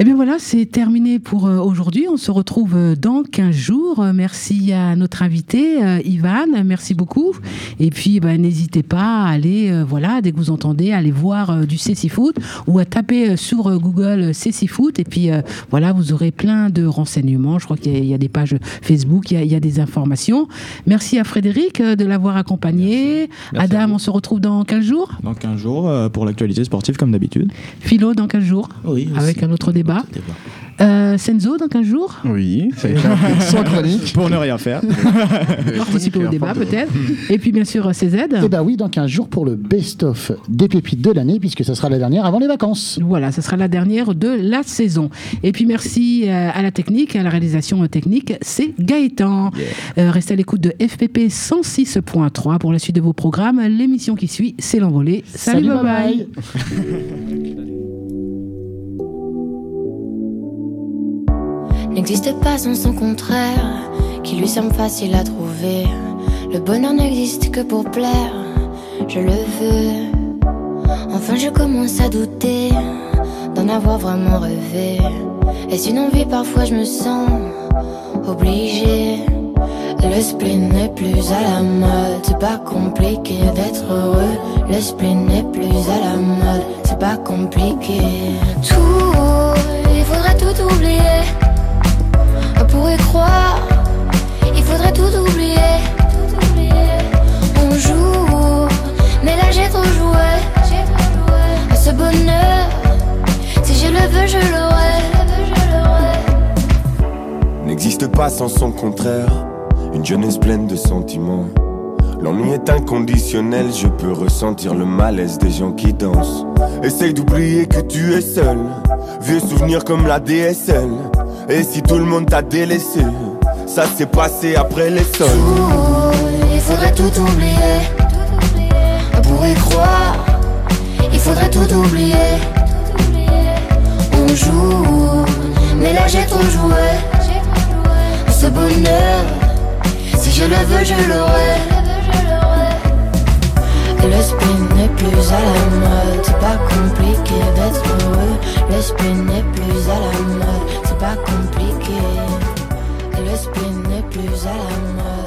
Eh bien voilà, c'est terminé pour euh, aujourd'hui. On se retrouve euh, dans 15 jours. Euh, Merci à notre invité, Ivan. Merci beaucoup. Et puis, ben, n'hésitez pas à aller, voilà, dès que vous entendez, aller voir du CC Foot ou à taper sur Google CC Foot. Et puis, voilà, vous aurez plein de renseignements. Je crois qu'il y, a- il y a des pages Facebook, il y a, il y a des informations. Merci à Frédéric de l'avoir accompagné. Merci Adam, on se retrouve dans 15 jours. Dans 15 jours, pour l'actualité sportive comme d'habitude. Philo, dans 15 jours. Oui, aussi. Avec un autre débat. Euh, Senzo, dans 15 jours Oui, ça Sans chronique. Pour ne rien faire. Participer au débat peut-être. Et puis bien sûr CZ. Et bah oui, dans 15 jours pour le best-of des pépites de l'année, puisque ça sera la dernière avant les vacances. Voilà, ce sera la dernière de la saison. Et puis merci euh, à la technique, à la réalisation technique, c'est Gaëtan. Euh, restez à l'écoute de FPP 106.3 pour la suite de vos programmes. L'émission qui suit, c'est l'envolée. Salut, Salut, bye bye. N'existe pas sans son contraire, qui lui semble facile à trouver. Le bonheur n'existe que pour plaire, je le veux. Enfin, je commence à douter d'en avoir vraiment rêvé. Est-ce une envie Parfois, je me sens obligée. Le spleen n'est plus à la mode, c'est pas compliqué d'être heureux. Le spleen n'est plus à la mode, c'est pas compliqué. Tout, il faudrait tout oublier. Pourrait croire, il faudrait tout oublier. Tout oublier. On joue, mais là j'ai trop joué. À ce bonheur, si je le veux, je l'aurai. n'existe pas sans son contraire. Une jeunesse pleine de sentiments. L'ennui est inconditionnel, je peux ressentir le malaise des gens qui dansent. Essaye d'oublier que tu es seul, vieux souvenirs comme la DSL. Et si tout le monde t'a délaissé, ça s'est passé après les sols. Il faudrait tout oublier. Pour y croire Il faudrait tout oublier. On joue Mais là j'ai trop joué. Ce bonheur Si je le veux je l'aurai. Le spin n'est plus à la mode. C'est pas compliqué d'être heureux. Le spin n'est plus à la mode pas compliqué. Le spin n'est plus à la mode